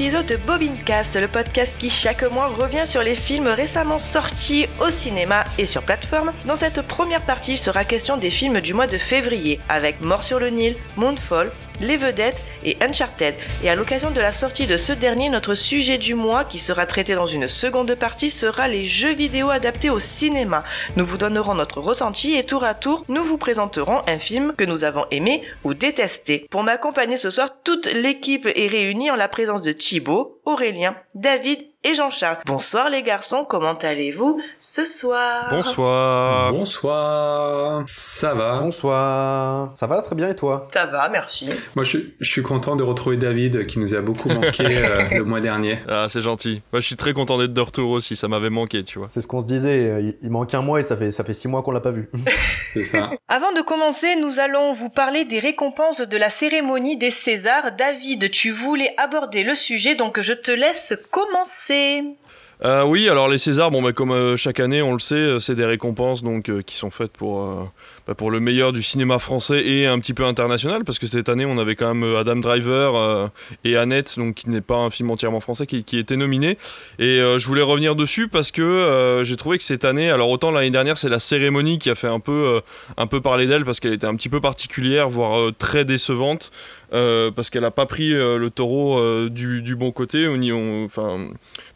épisode de Bobincast, le podcast qui chaque mois revient sur les films récemment sortis au cinéma et sur plateforme. Dans cette première partie, il sera question des films du mois de février, avec Mort sur le Nil, Moonfall, les vedettes et Uncharted. Et à l'occasion de la sortie de ce dernier, notre sujet du mois, qui sera traité dans une seconde partie, sera les jeux vidéo adaptés au cinéma. Nous vous donnerons notre ressenti et tour à tour, nous vous présenterons un film que nous avons aimé ou détesté. Pour m'accompagner ce soir, toute l'équipe est réunie en la présence de Thibaut, Aurélien, David et Jean-Charles. Bonsoir les garçons, comment allez-vous ce soir Bonsoir. Bonsoir. Ça va Bonsoir. Ça va très bien et toi Ça va, merci. Moi, je, je, suis content de retrouver David qui nous a beaucoup manqué euh, le mois dernier. Ah, c'est gentil. Moi, je suis très content d'être de retour aussi. Ça m'avait manqué, tu vois. C'est ce qu'on se disait. Il, il, manque un mois et ça fait ça fait six mois qu'on l'a pas vu. c'est ça. Avant de commencer, nous allons vous parler des récompenses de la cérémonie des Césars. David, tu voulais aborder le sujet, donc je te laisse commencer. Euh, oui, alors les Césars, bon, bah, comme euh, chaque année, on le sait, euh, c'est des récompenses donc qui sont faites pour bah, pour le meilleur du cinéma français et un petit peu international, parce que cette année, on avait quand même Adam Driver et Annette, donc qui n'est pas un film entièrement français, qui, qui était nominé. Et je voulais revenir dessus parce que j'ai trouvé que cette année, alors autant l'année dernière, c'est la cérémonie qui a fait un peu un peu parler d'elle parce qu'elle était un petit peu particulière, voire très décevante. Euh, parce qu'elle n'a pas pris euh, le taureau euh, du, bon côté. On, on, enfin,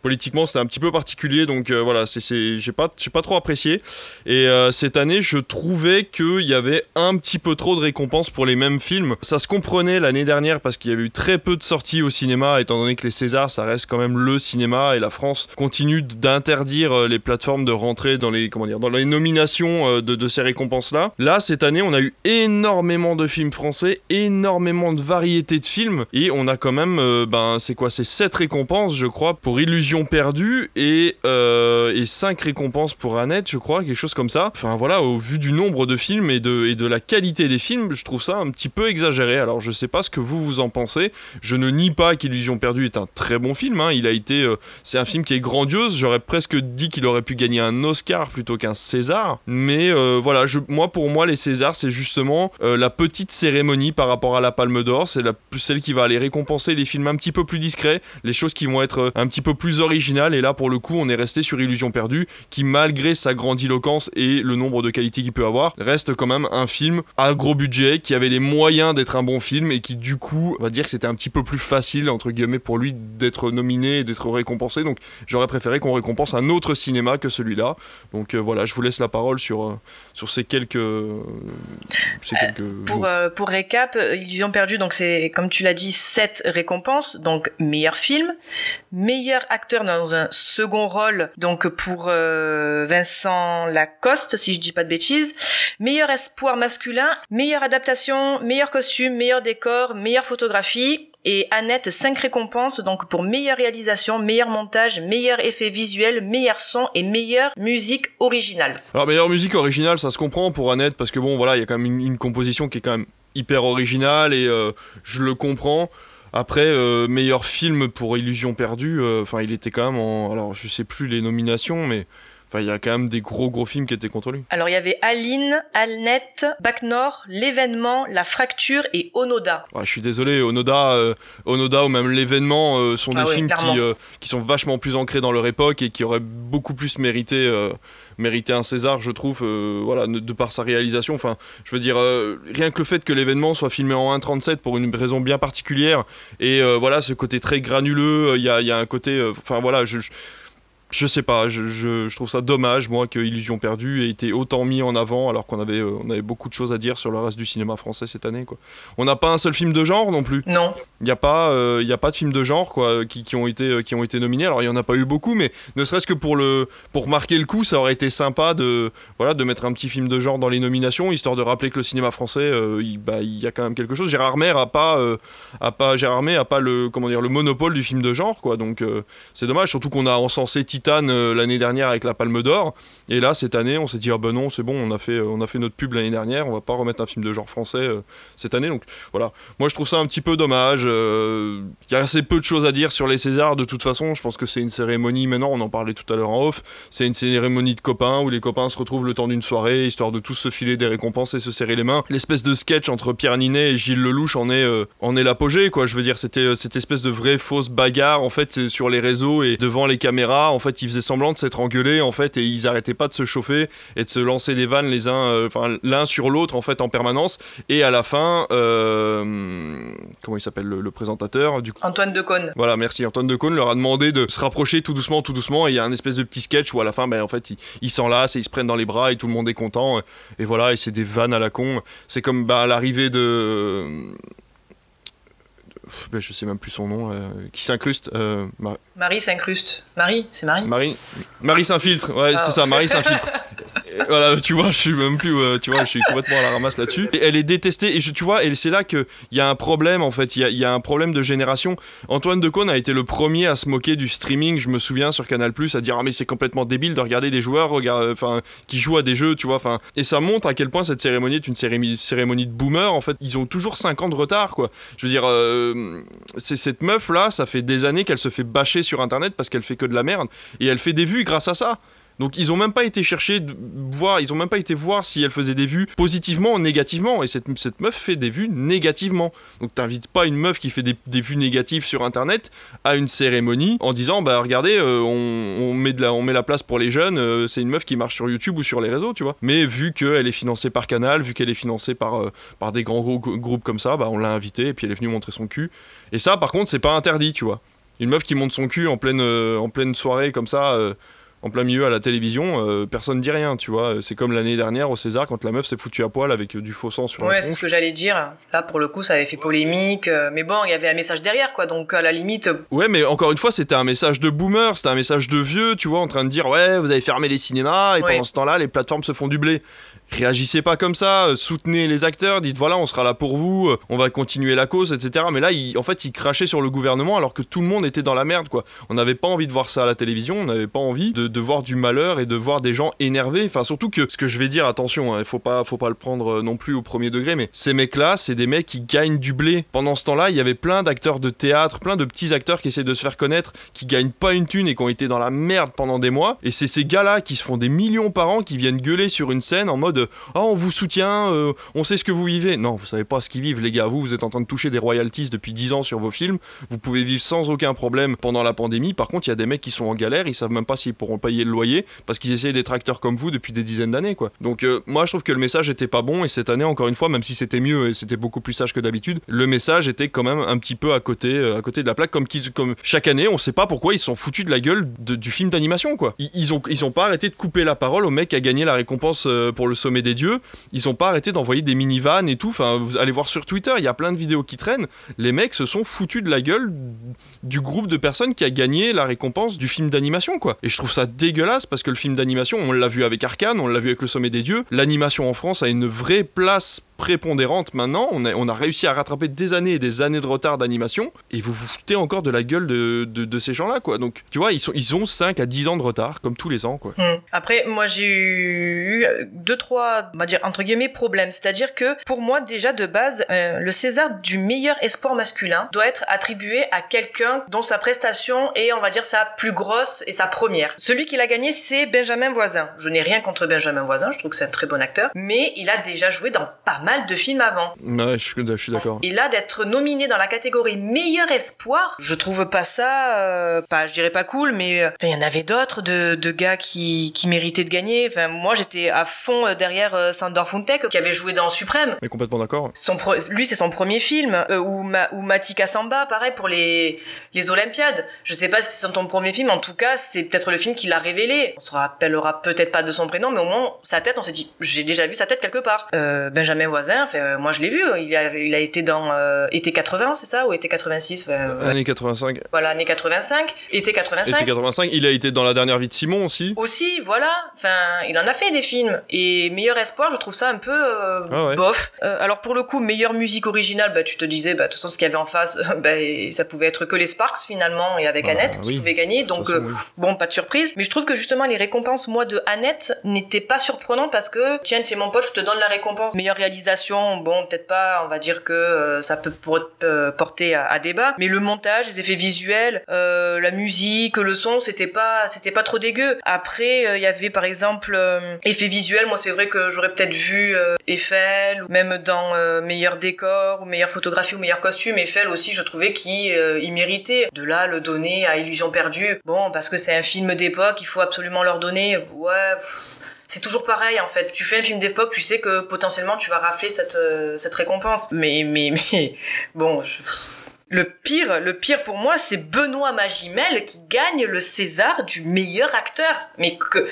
politiquement, c'était un petit peu particulier, donc voilà, c'est, j'ai pas, j'ai pas trop apprécié. Et cette année, je trouvais qu'il y avait un petit peu trop de récompenses pour les mêmes films. Ça se comprenait l'année dernière parce qu'il y avait eu très peu de sorties au cinéma, étant donné que les Césars, ça reste quand même le cinéma et la France continue d'interdire les plateformes de rentrer dans les, comment dire, dans les nominations de ces récompenses-là. Là, cette année, on a eu énormément de films français, énormément de variété de films et on a quand même euh, ben c'est quoi c'est 7 récompenses je crois pour Illusion perdue et euh, et 5 récompenses pour Annette je crois quelque chose comme ça. Enfin voilà au vu du nombre de films et de et de la qualité des films je trouve ça un petit peu exagéré. Alors je sais pas ce que vous vous en pensez. Je ne nie pas qu'Illusion perdue est un très bon film hein. il a été euh, c'est un film qui est grandiose. J'aurais presque dit qu'il aurait pu gagner un Oscar plutôt qu'un César. Mais voilà je, moi pour moi les Césars c'est justement la petite cérémonie par rapport à la Palme d'Or c'est la celle qui va aller récompenser les films un petit peu plus discrets, les choses qui vont être euh, un petit peu plus originales. Et là, pour le coup, on est resté sur Illusion perdue, qui malgré sa grandiloquence et le nombre de qualités qu'il peut avoir, reste quand même un film à gros budget, qui avait les moyens d'être un bon film et qui du coup, on va dire que c'était un petit peu plus facile entre guillemets pour lui d'être nominé et d'être récompensé. Donc, j'aurais préféré qu'on récompense un autre cinéma que celui-là. Donc euh, voilà, je vous laisse la parole sur euh, sur ces quelques, ces quelques pour pour récap, Illusion perdue donc c'est comme tu l'as dit sept récompenses. Donc meilleur film meilleur acteur dans un second rôle donc pour euh, Vincent Lacoste si je dis pas de bêtises. Meilleur espoir masculin meilleure adaptation meilleur costume meilleur décor meilleure photographie. Et Annette 5 récompenses donc pour meilleure réalisation, meilleur montage, meilleur effet visuel, meilleur son et meilleure musique originale. Alors meilleure musique originale, ça se comprend pour Annette parce que bon voilà, il y a quand même une, une composition qui est quand même hyper original et euh, je le comprends. Après, euh, meilleur film pour Illusion perdue, enfin, il était quand même en. Alors, je sais plus les nominations, mais. Enfin, il y a quand même des gros gros films qui étaient contre lui. Alors, il y avait Aline, Alnet, Bac Nord, L'événement, La fracture et Onoda. Ouais, je suis désolé, Onoda, euh, Onoda ou même L'événement euh, sont Ah des ouais, films qui, euh, qui sont vachement plus ancrés dans leur époque et qui auraient beaucoup plus mérité, mérité un César, je trouve, euh, voilà, de, par sa réalisation. Enfin, je veux dire, euh, rien que le fait que l'événement soit filmé en 1.37 pour une raison bien particulière et euh, voilà, ce côté très granuleux, il y a, un côté, enfin voilà, je je sais pas, je, je- je trouve ça dommage, moi, que Illusion perdue ait été autant mis en avant alors qu'on avait, euh, on avait beaucoup de choses à dire sur le reste du cinéma français cette année. Quoi. On n'a pas un seul film de genre non plus. Non. Il n'y a, pas, euh, y a pas de films de genre quoi, qui, qui ont été, euh, qui ont été nominés. Alors il n'y en a pas eu beaucoup, mais ne serait-ce que pour, le, pour marquer le coup, ça aurait été sympa de, voilà, de mettre un petit film de genre dans les nominations, histoire de rappeler que le cinéma français, euh, il, bah, il y a quand même quelque chose. Gérard May a pas, euh, a pas, Gérard May a pas le, comment dire, le monopole du film de genre. Quoi, donc euh, c'est dommage, surtout qu'on a encensé Titanic titane l'année dernière avec la Palme d'Or. Et là, cette année, on s'est dit, ah ben non, c'est bon, on a fait, on a fait notre pub l'année dernière, on va pas remettre un film de genre français cette année. Donc voilà, moi je trouve ça un petit peu dommage. Il y a assez peu de choses à dire sur les Césars de toute façon. Je pense que c'est une cérémonie, maintenant on en parlait tout à l'heure en off, c'est une cérémonie de copains où les copains se retrouvent le temps d'une soirée, histoire de tous se filer des récompenses et se serrer les mains. L'espèce de sketch entre Pierre Ninet et Gilles Lelouch en est, euh, en est l'apogée, quoi. Je veux dire, c'était euh, cette espèce de vraie fausse bagarre, en fait, sur les réseaux et devant les caméras. En fait, ils faisaient semblant de s'être engueulés, en fait, et ils arrêtaient pas de se chauffer et de se lancer des vannes les uns, euh, enfin, l'un sur l'autre, en fait, en permanence. Et à la fin, comment il s'appelle le, présentateur du Antoine Decaune. Voilà, merci. Antoine Decaune leur a demandé de se rapprocher tout doucement, tout doucement. Et il y a un espèce de petit sketch où à la fin, ben, en fait, ils s'enlacent et ils se prennent dans les bras et tout le monde est content. Et voilà, et c'est des vannes à la con. C'est comme bah, l'arrivée de. Ben, je sais même plus son nom, euh, qui s'incruste. Euh, Marie s'incruste. Marie, c'est Marie Marie, Marie s'infiltre, ouais, c'est ah. ça, Marie s'infiltre. voilà, tu vois, je suis même plus, euh, tu vois, je suis complètement à la ramasse là-dessus. elle est détestée et je, tu vois, et c'est là qu'il y a un problème en fait, il y a, y a, un problème de génération. Antoine Decaune a été le premier à se moquer du streaming, je me souviens sur Canal à dire ah mais c'est complètement débile de regarder des joueurs, enfin qui jouent à des jeux, tu vois, enfin et ça montre à quel point cette cérémonie est une cérémonie, cérémonie de boomer. En fait, ils ont toujours 5 ans de retard, quoi. Je veux dire, euh, c'est cette meuf là, ça fait des années qu'elle se fait bâcher sur Internet parce qu'elle fait que de la merde et elle fait des vues grâce à ça. Donc ils ont même pas été chercher voir, ils ont même pas été voir si elle faisait des vues positivement ou négativement. Et cette, meuf fait des vues négativement. Donc t'invites pas une meuf qui fait des, vues négatives sur internet à une cérémonie en disant bah regardez euh, on, met la, place pour les jeunes, euh, c'est une meuf qui marche sur YouTube ou sur les réseaux, tu vois. Mais vu qu'elle est financée par Canal, vu qu'elle est financée par, euh, des grands groupes comme ça, bah on l'a invitée et puis elle est venue montrer son cul. Et ça par contre c'est pas interdit, tu vois. Une meuf qui monte son cul en pleine soirée comme ça en plein milieu à la télévision, euh, personne dit rien, tu vois. C'est comme l'année dernière au César quand la meuf s'est foutue à poil avec du faux sang sur Ouais, c'est ce que j'allais dire. Là, pour le coup, ça avait fait polémique. Euh, mais bon, il y avait un message derrière, quoi. Donc, à la limite. Euh, ouais, mais encore une fois, c'était un message de boomer, c'était un message de vieux, tu vois, en train de dire, ouais, vous avez fermé les cinémas et pendant ce temps-là, les plateformes se font du blé réagissez pas comme ça, euh, soutenez les acteurs, dites voilà, on sera là pour vous, euh, on va continuer la cause, etc. Mais là, en fait, il crachait sur le gouvernement alors que tout le monde était dans la merde, quoi. On n'avait pas envie de voir ça à la télévision, on n'avait pas envie de, voir du malheur et de voir des gens énervés. Enfin, surtout que ce que je vais dire, attention, hein, il faut pas, faut pas le prendre euh, non plus au premier degré, mais ces mecs-là, c'est des mecs qui gagnent du blé. Pendant ce temps-là, il y avait plein d'acteurs de théâtre, plein de petits acteurs qui essaient de se faire connaître, qui gagnent pas une thune et qui ont été dans la merde pendant des mois. Et c'est ces gars-là qui se font des millions par an qui viennent gueuler sur une scène en mode oh, on vous soutient, euh, on sait ce que vous vivez. Non, vous savez pas ce qu'ils vivent, les gars. Vous, vous êtes en train de toucher des royalties depuis 10 ans sur vos films. Vous pouvez vivre sans aucun problème pendant la pandémie. Par contre, il y a des mecs qui sont en galère, ils savent même pas s'ils pourront payer le loyer parce qu'ils essayent d'être acteurs comme vous depuis des dizaines d'années, quoi. Donc, euh, moi, je trouve que le message était pas bon et cette année, encore une fois, même si c'était mieux et c'était beaucoup plus sage que d'habitude, le message était quand même un petit peu à côté, euh, à côté de la plaque, comme, chaque année, on sait pas pourquoi ils sont foutus de la gueule du film d'animation, quoi. Ils, ils ont pas arrêté de couper la parole au mec qui a gagné la récompense pour le sommet des dieux. Ils ont pas arrêté d'envoyer des minivans et tout. Enfin, vous allez voir sur Twitter, il y a plein de vidéos qui traînent. Les mecs se sont foutus de la gueule du groupe de personnes qui a gagné la récompense du film d'animation, quoi. Et je trouve ça dégueulasse parce que le film d'animation, on l'a vu avec Arkane, on l'a vu avec Le Sommet des Dieux. L'animation en France a une vraie place prépondérante maintenant. On a, réussi à rattraper des années et des années de retard d'animation. Et vous vous foutez encore de la gueule de, ces gens-là, quoi. Donc, tu vois, ils, ont 5 à 10 ans de retard, comme tous les ans, quoi. Hmm. Après, moi, j'ai eu deux, trois, on va dire, entre guillemets, problèmes. C'est-à-dire que, pour moi, déjà, de base, euh, le César du meilleur espoir masculin doit être attribué à quelqu'un dont sa prestation est, on va dire, sa plus grosse et sa première. Celui qui l'a gagné, c'est Benjamin Voisin. Je n'ai rien contre Benjamin Voisin, je trouve que c'est un très bon acteur, mais il a déjà joué dans pas mal de films avant. Ouais, je, suis d'accord. Et là, d'être nominé dans la catégorie meilleur espoir, je trouve pas ça, euh, pas, je dirais pas cool, mais euh, il y en avait d'autres de, de gars qui, qui méritaient de gagner. Enfin, moi, j'étais à fond euh, derrière Sandor Funtek, qui avait joué dans Suprême. Mais complètement d'accord. Son lui, c'est son premier film, ou, Ma, ou Matika Samba, pareil pour les les Olympiades. Je sais pas si c'est ton premier film, en tout cas, c'est peut-être le film qui l'a révélé. On se rappellera peut-être pas de son prénom, mais au moins sa tête, on s'est dit, j'ai déjà vu sa tête quelque part. Benjamin voisin. Enfin, moi, je l'ai vu. Il a, il a été dans euh, été 80, c'est ça, ou été 86. Enfin, Année 85. Voilà, année 85, été 85. Été 85. Il a été dans la dernière vie de Simon aussi. Aussi, voilà. Enfin, il en a fait des films. Et Meilleur Espoir, je trouve ça un peu euh, Ah ouais. bof. Euh, alors pour le coup, meilleure musique originale, bah tu te disais, bah de toute façon, ce qu'il y avait en face, bah, ça pouvait être que les Sparks finalement, et avec Ah, Annette qui pouvait gagner. Donc toute façon, euh, oui. bon, pas de surprise. Mais je trouve que justement les récompenses, moi, de Annette, n'étaient pas surprenantes parce que tiens, t'es mon pote, je te donne la récompense. Meilleure bon, peut-être pas. On va dire que euh, ça peut euh, porter à, débat. Mais le montage, les effets visuels, euh, la musique, le son, c'était pas, c'était pas trop dégueu. Après, il y avait par exemple effets visuels. Moi, c'est vrai que j'aurais peut-être vu Eiffel même dans meilleur décor ou meilleure photographie ou meilleur costume. Eiffel aussi, je trouvais qu'il euh, il méritait. De là, le donner à Illusion perdue. Bon, parce que c'est un film d'époque, il faut absolument leur donner. Ouais. C'est toujours pareil en fait. Tu fais un film d'époque, tu sais que potentiellement tu vas rafler cette, euh, cette récompense. Mais, mais, mais, bon, je- le pire, le pire pour moi, c'est Benoît Magimel qui gagne le César du meilleur acteur. Mais que,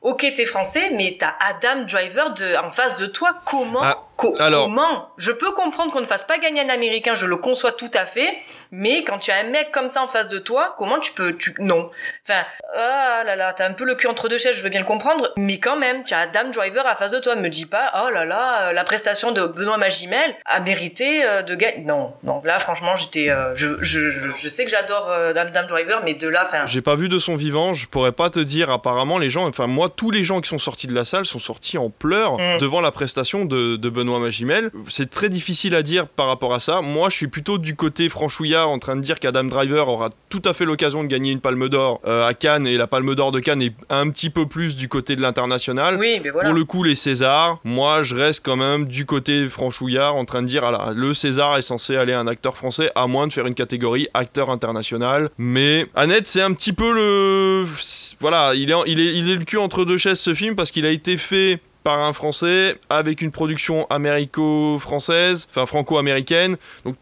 ok, t'es français, mais t'as Adam Driver de, en face de toi. Comment, Ah, co- alors- comment Je peux comprendre qu'on ne fasse pas gagner un Américain, je le conçois tout à fait. Mais quand tu as un mec comme ça en face de toi, comment tu peux, tu, non. Enfin, ah là là, t'as un peu le cul entre deux chaises, je veux bien le comprendre, mais quand même, tu as Adam Driver en face de toi. Me dis pas, oh là là, euh, la prestation de Benoît Magimel a mérité euh, de gagner. Non, non, là, franchement, j'étais, euh, je, je, je, je sais que j'adore euh, Adam Driver, mais de là, enfin, J'ai pas vu de son vivant, je pourrais pas te dire. Apparemment, les gens, enfin moi, tous les gens qui sont sortis de la salle sont sortis en pleurs Mm. devant la prestation de, de Benoît Magimel. C'est très difficile à dire par rapport à ça. Moi, je suis plutôt du côté franchouillard en train de dire qu'Adam Driver aura tout à fait l'occasion de gagner une Palme d'Or euh, à Cannes et la Palme d'Or de Cannes est un petit peu plus du côté de l'international. oui, mais voilà. Pour le coup, les Césars, moi je reste quand même du côté franchouillard en train de dire ah là, le César est censé aller à un acteur français à moins de faire une catégorie acteur international. Mais Annette, c'est un petit peu le. Voilà, il est, il, est, il est le cul entre deux chaises ce film parce qu'il a été fait par un français avec une production américo-française, enfin franco-américaine. Donc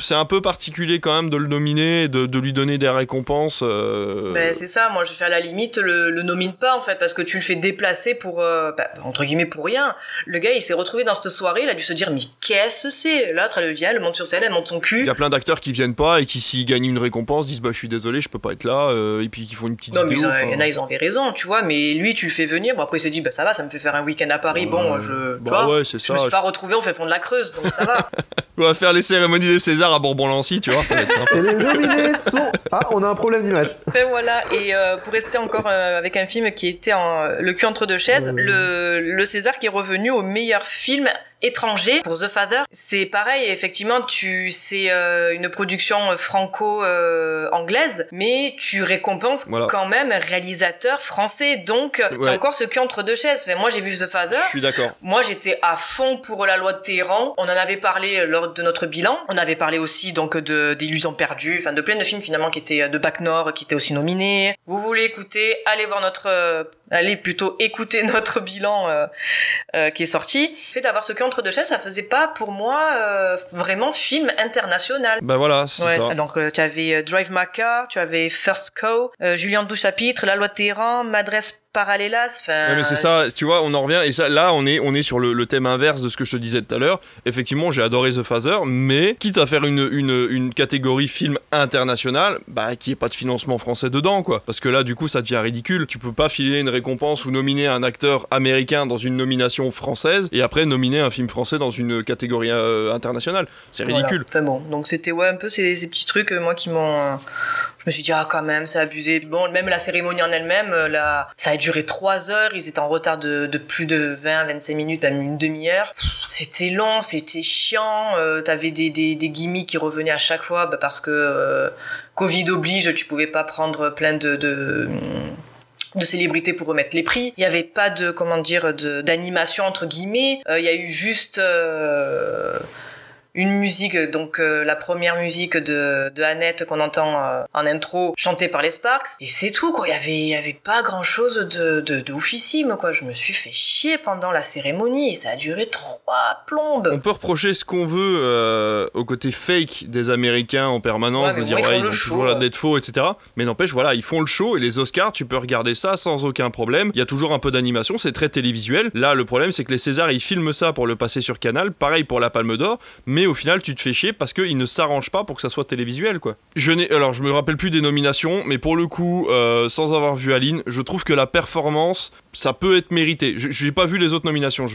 c'est un peu particulier quand même de le nominer, et de, de lui donner des récompenses. euh, Ben, c'est ça, moi je fais à la limite le, le nomine pas en fait parce que tu le fais déplacer pour euh, bah, entre guillemets pour rien. Le gars il s'est retrouvé dans cette soirée, il a dû se dire mais qu'est-ce que c'est? L'autre elle vient, elle monte sur scène, elle monte son Il cul. y a plein d'acteurs qui viennent pas et qui, s'ils gagnent une récompense, disent bah je suis désolé, je peux pas être là, euh, et puis qui font une petite Non mais vidéo. ils ont- il y en a ils ont des raisons, tu vois, mais lui tu le fais venir, bon après il se dit bah ça va, ça me fait faire un week-end à Paris, bon je tu Bah vois, ouais, c'est je ça. me suis pas retrouvé au fait fond de la Creuse donc ça va. On va faire les cérémonies des Césars à Bourbon-Lancy, tu vois, ça va être sympa. Et les nominés sont. Ah, on a un problème d'image. Enfin voilà, et euh, pour rester encore euh, avec un film qui était en le cul entre deux chaises, Euh. le, le César qui est revenu au meilleur film étranger pour The Father. C'est pareil, effectivement, tu c'est euh, une production franco-anglaise, mais tu récompenses Voilà. quand même réalisateur français. Donc, tu Ouais. as encore ce cul entre deux chaises. Enfin, moi, j'ai vu The Father. Je suis d'accord. Moi, j'étais à fond pour la loi de Téhéran. On en avait parlé lors de notre bilan. On avait parlé aussi donc de d'Illusions perdues, enfin de plein de films finalement qui étaient de Bac Nord, qui étaient aussi nominés. Vous voulez écouter Allez voir notre, euh, allez plutôt écouter notre bilan euh, euh, qui est sorti. Le fait d'avoir ce cul entre deux chaises, ça faisait pas pour moi euh, vraiment film international. Bah voilà, c'est Ouais, ça. donc euh, tu avais euh, Drive My Car, tu avais First Co, euh, Julien Douchapitre, La Loi de Téhéran, Madresse Parallelas, enfin... Ouais, mais c'est ça, tu vois, on en revient, et ça, là, on est, on est sur le, le thème inverse de ce que je te disais tout à l'heure. Effectivement, j'ai adoré The Father, mais quitte à faire une, une, une catégorie film international, bah, qu'il n'y ait pas de financement français dedans, quoi. Parce que là, du coup, ça devient ridicule. Tu peux pas filer une récompense ou nominer un acteur américain dans une nomination française, et après nominer un film français dans une catégorie euh, internationale. C'est Voilà. ridicule. Enfin bon, donc c'était ouais un peu ces, ces petits trucs euh, moi qui m'ont je me suis dit ah quand même c'est abusé. Bon même la cérémonie en elle-même euh, ça a duré trois heures, ils étaient en retard de, plus de 20 25 minutes même une demi-heure. C'était long, c'était chiant, euh, t'avais des, des gimmicks qui revenaient à chaque fois bah, parce que euh, Covid oblige, tu pouvais pas prendre plein de, célébrités pour remettre les prix. Il n'y avait pas de comment dire d'animation entre guillemets. Il y a eu juste une musique, donc euh, la première musique de, de Annette qu'on entend euh, en intro, chantée par les Sparks, et c'est tout quoi. Il y avait, il y avait pas grand chose de, de, de oufissime quoi. Je me suis fait chier pendant la cérémonie et ça a duré trois plombes. On peut reprocher ce qu'on veut euh, au côté fake des Américains en permanence, Ouais, de dire ils ouais, ils le ont show, toujours l'air ouais. d'être faux, etc. Mais n'empêche, voilà, ils font le show et les Oscars, tu peux regarder ça sans aucun problème. Il y a toujours un peu d'animation, c'est très télévisuel. Là, le problème, c'est que les Césars, ils filment ça pour le passer sur Canal. Pareil pour la Palme d'Or, mais au final, tu te fais chier parce qu'ils ne s'arrangent pas pour que ça soit télévisuel, quoi. Je n'ai, alors, je me rappelle plus des nominations, mais pour le coup, euh, sans avoir vu Aline, je trouve que la performance, ça peut être mérité. Je n'ai pas vu les autres nominations,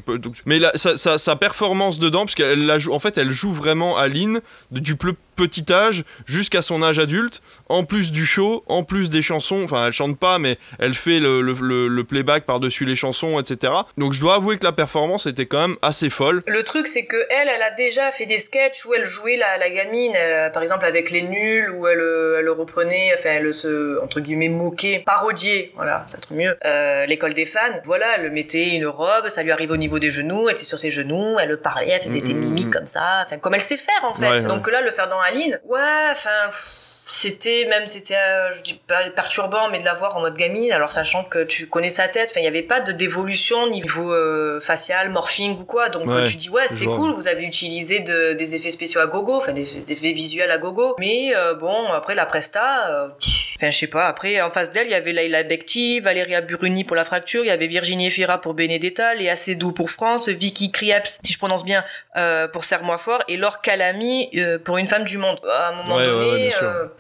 mais sa, performance dedans, parce qu'elle fait, elle joue vraiment Aline du plus petit âge jusqu'à son âge adulte, en plus du show, en plus des chansons. Enfin, elle chante pas, mais elle fait le, playback par-dessus les chansons, etc. Donc, je dois avouer que la performance était quand même assez folle. Le truc, c'est que elle, elle a déjà fait des sketchs où elle jouait la, gamine, euh, par exemple avec les nuls, où elle, euh, elle reprenait, enfin, elle se, entre guillemets, moquait, parodiait, voilà, ça trouve mieux, euh, l'école des fans. Voilà, elle mettait une robe, ça lui arrive au niveau des genoux, elle était sur ses genoux, elle parlait, elle faisait des mimiques comme ça, enfin, comme elle sait faire, en fait. Ouais, ouais. Donc là, le faire dans Aline, ouais, enfin, pff, c'était même, c'était, euh, je dis pas perturbant, mais de la voir en mode gamine, alors sachant que tu connais sa tête, enfin, il y avait pas de d'évolution niveau euh, facial, morphing ou quoi, donc Ouais, tu dis ouais, c'est cool, vous avez utilisé de- des effets spéciaux à gogo, enfin des, des effets visuels à gogo, mais euh, bon, après la presta, euh, enfin je sais pas, après en face d'elle, il y avait Laila Bekti, Valéria Buruni pour la fracture, il y avait Virginie Efira pour Benedetta, Léa Seydoux pour France, Vicky Krieps, si je prononce bien, euh, pour Serre-moi fort, et Laure Calamy euh, pour Une femme du monde. À un moment Ouais, donné, ouais,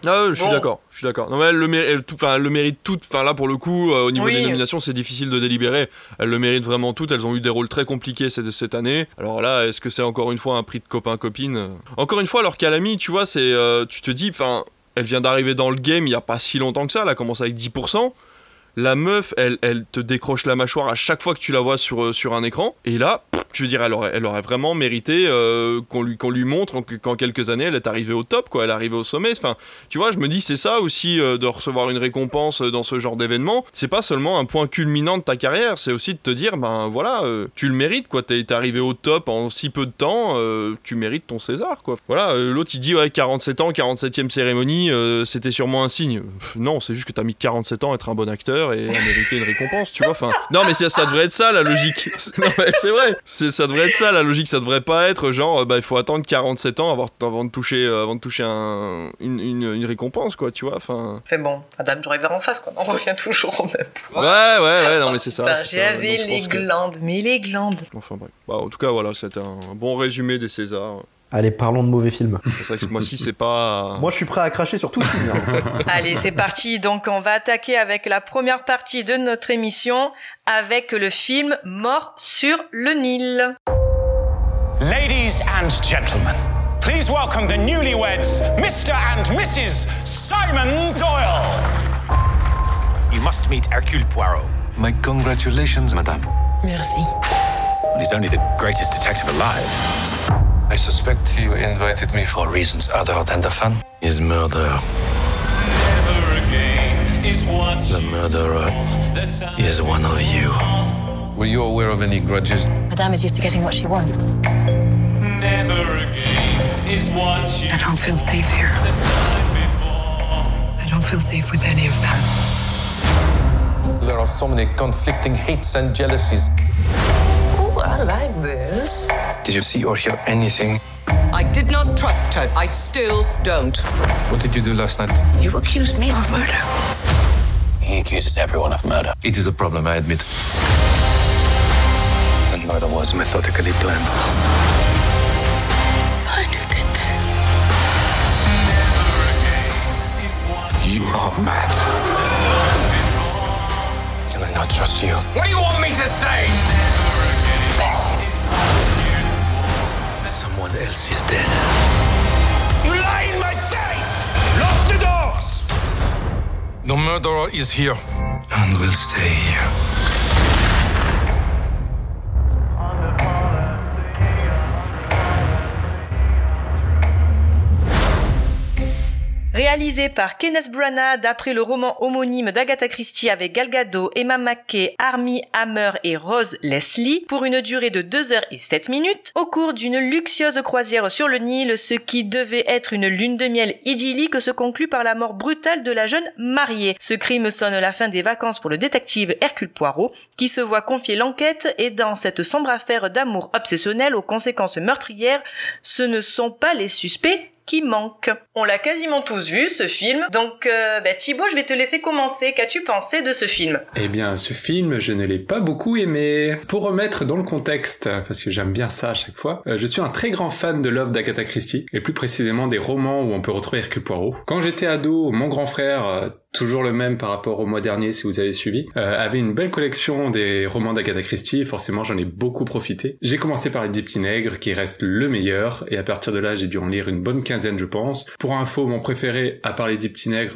Ah, je suis bon. d'accord, je suis d'accord. Non, mais elle le, mé- elle tout- enfin, elle le mérite toutes. Enfin, là, pour le coup, euh, au niveau Oui. des nominations, c'est difficile de délibérer. Elles le méritent vraiment toutes. Elles ont eu des rôles très compliqués cette, cette année. Alors là, est-ce que c'est encore une fois un prix de copain-copine? Encore une fois, alors Calamy, tu vois, c'est, euh, tu te dis, enfin, elle vient d'arriver dans le game il y a pas si longtemps que ça. Elle a commencé avec 10%. La meuf, elle, elle te décroche la mâchoire à chaque fois que tu la vois sur, euh, sur un écran. Et là, je veux dire, elle aurait, elle aurait vraiment mérité euh, qu'on lui, lui montre en- qu'en quelques années, elle est arrivée au top, quoi. Elle est arrivée au sommet. Enfin, tu vois, je me dis, c'est ça aussi euh, de recevoir une récompense dans ce genre d'événement. C'est pas seulement un point culminant de ta carrière, c'est aussi de te dire, ben voilà, tu le mérites, quoi. T'es arrivé au top en si peu de temps, tu mérites ton César, quoi. Voilà, l'autre il dit, ouais, 47 ans, 47e cérémonie, c'était sûrement un signe. Non, c'est juste que t'as mis 47 ans à être un bon acteur et à mériter une récompense, tu vois. Enfin, non, mais ça, ça devrait être ça la logique. Non, mais c'est vrai, c'est ça devrait être ça la logique. Ça devrait pas être genre, euh, bah, il faut attendre 47 ans avant, avant de toucher, euh, avant de toucher un- une, une- une récompense, quoi, tu vois. Enfin, Enfin bon, Madame Driver en face, quoi. On revient toujours au même. ouais, ouais, ouais, non, mais c'est ça. J'avais les que- glandes, mais les glandes. Enfin bref. Bah, en tout cas, voilà, c'était un, un bon résumé des Césars. Allez, parlons de mauvais films. C'est vrai que ce mois-ci, c'est pas. Moi, je suis prêt à cracher sur tout ce qui vient. Allez, c'est parti. Donc, on va attaquer avec la première partie de notre émission avec le film Mort sur le Nil. Ladies and gentlemen, please welcome the newlyweds, Mr. and Mrs. Simon Doyle. You must meet Hercule Poirot. My congratulations, madame. Merci. He's only the greatest detective alive. I suspect you invited me for reasons other than the fun. His murder. The murderer is one of you. Were you aware of any grudges? Madame is used to getting what she wants. I don't feel safe here. I don't feel safe with any of them. There are so many conflicting hates and jealousies. I like this. Did you see or hear anything? I did not trust her. I still don't. What did you do last night? You accused me of murder. He accuses everyone of murder. It is a problem, I admit. The murder was methodically planned. Find who did this. You are mad. Can I not trust you? What do you want me to say? Else is dead. You lie in my face! Lock the doors! The murderer is here. And will stay here. Réalisé par Kenneth Branagh d'après le roman homonyme d'Agatha Christie avec Gal Gadot, Emma Mackey, Armie Hammer et Rose Leslie pour une durée de 2 heures et 7 minutes au cours d'une luxueuse croisière sur le Nil, ce qui devait être une lune de miel idyllique se conclut par la mort brutale de la jeune mariée. Ce crime sonne la fin des vacances pour le détective Hercule Poirot qui se voit confier l'enquête et dans cette sombre affaire d'amour obsessionnel aux conséquences meurtrières, ce ne sont pas les suspects On l'a quasiment tous vu ce film, donc euh, bah, Thibaut, je vais te laisser commencer. Qu'as-tu pensé de ce film? Eh bien, ce film, je ne l'ai pas beaucoup aimé. Pour remettre dans le contexte, parce que j'aime bien ça à chaque fois, euh, je suis un très grand fan de l'œuvre d'Agatha Christie, et plus précisément des romans où on peut retrouver Hercule Poirot. Quand j'étais ado, mon grand frère euh, toujours le même par rapport au mois dernier si vous avez suivi, euh, avait une belle collection des romans d'Agatha Christie, forcément j'en ai beaucoup profité. J'ai commencé par les Dix qui reste le meilleur, et à partir de là j'ai dû en lire une bonne quinzaine je pense. Pour info, mon préféré, à part les Dix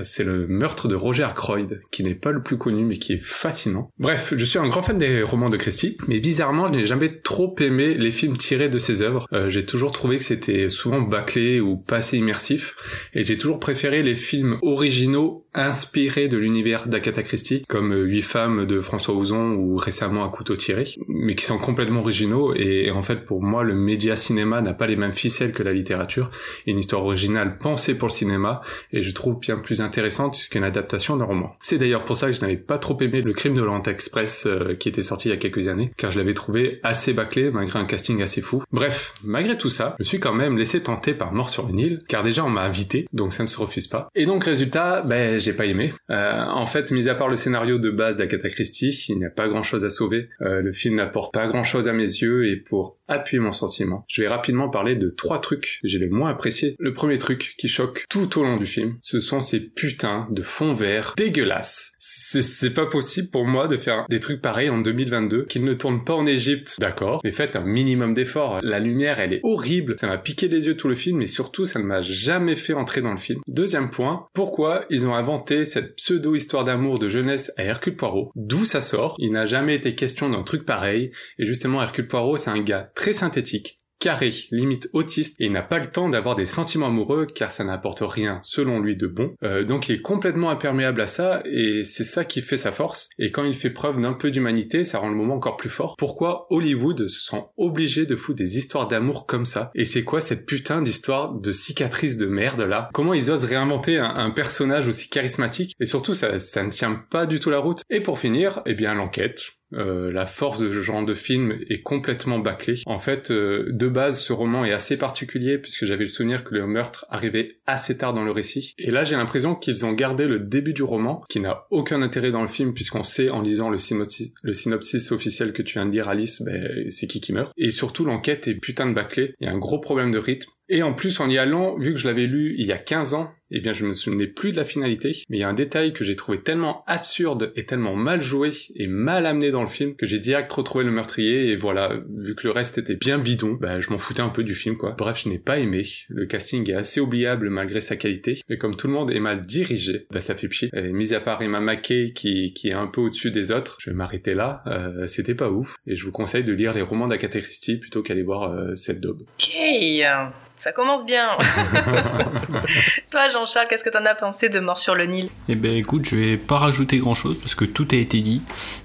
c'est le meurtre de Roger Ackroyd, qui n'est pas le plus connu mais qui est fascinant. Bref, je suis un grand fan des romans de Christie, mais bizarrement je n'ai jamais trop aimé les films tirés de ses œuvres. Euh, j'ai toujours trouvé que c'était souvent bâclé ou pas assez immersif, et j'ai toujours préféré les films originaux inspiré de l'univers d'Agatha Christie, comme euh, Huit femmes de François Ozon ou récemment Un couteau tiré, mais qui sont complètement originaux et, en fait pour moi le média cinéma n'a pas les mêmes ficelles que la littérature, une histoire originale pensée pour le cinéma et je trouve bien plus intéressante qu'une adaptation d'un roman. C'est d'ailleurs pour ça que je n'avais pas trop aimé le crime de l'Orient Express euh, qui était sorti il y a quelques années, car je l'avais trouvé assez bâclé malgré un casting assez fou. Bref, malgré tout ça, je suis quand même laissé tenter par Mort sur le Nil, car déjà on m'a invité, donc ça ne se refuse pas. Et donc résultat, ben j'ai pas Euh, en fait, mis à part le scénario de base d'Agatha Christie, il n'y a pas grand chose à sauver. Euh, le film n'apporte pas grand chose à mes yeux et pour appuyer mon sentiment, je vais rapidement parler de trois trucs que j'ai le moins appréciés. Le premier truc qui choque tout au long du film, ce sont ces putains de fonds verts dégueulasses. C'est pas possible pour moi de faire des trucs pareils en 2022, qu'ils ne tournent pas en Égypte, d'accord, mais faites un minimum d'efforts. La lumière, elle est horrible, ça m'a piqué les yeux tout le film, et surtout, ça ne m'a jamais fait entrer dans le film. Deuxième point, pourquoi ils ont inventé cette pseudo-histoire d'amour de jeunesse à Hercule Poirot? D'où ça sort? Il n'a jamais été question d'un truc pareil, et justement, Hercule Poirot, c'est un gars très synthétique, carré, limite autiste, et n'a pas le temps d'avoir des sentiments amoureux car ça n'apporte rien, selon lui, de bon. Euh, donc il est complètement imperméable à ça, et c'est ça qui fait sa force. Et quand il fait preuve d'un peu d'humanité, ça rend le moment encore plus fort. Pourquoi Hollywood se sent obligé de foutre des histoires d'amour comme ça? Et c'est quoi cette putain d'histoire de cicatrice de merde là? Comment ils osent réinventer un, personnage aussi charismatique? Et surtout, ça, ça ne tient pas du tout la route. Et pour finir, eh bien l'enquête euh, la force de ce genre de film est complètement bâclée. En fait, euh, de base, ce roman est assez particulier puisque j'avais le souvenir que le meurtre arrivait assez tard dans le récit. Et là, j'ai l'impression qu'ils ont gardé le début du roman, qui n'a aucun intérêt dans le film puisqu'on sait en lisant le synopsis, officiel que tu viens de dire, Alice, ben, c'est qui qui meurt. Et surtout, l'enquête est putain de bâclée. Il y a un gros problème de rythme. Et en plus, en y allant, vu que je l'avais lu il y a 15 ans, eh bien je me souvenais plus de la finalité, mais il y a un détail que j'ai trouvé tellement absurde et tellement mal joué et mal amené dans le film que j'ai direct retrouvé le meurtrier et voilà, vu que le reste était bien bidon, bah je m'en foutais un peu du film quoi. Bref, je n'ai pas aimé. Le casting est assez oubliable malgré sa qualité, mais comme tout le monde est mal dirigé, bah ça fait pchit. Mis à part Emma Mackey qui, qui est un peu au-dessus des autres, je vais m'arrêter là, euh, c'était pas ouf. Et je vous conseille de lire les romans d'Agatha Christie plutôt qu'aller voir euh, cette daube. Ok ça commence bien. Toi, Jean-Charles, qu'est-ce que t'en as pensé de Mort sur le Nil? Eh ben, écoute, je vais pas rajouter grand-chose parce que tout a été dit.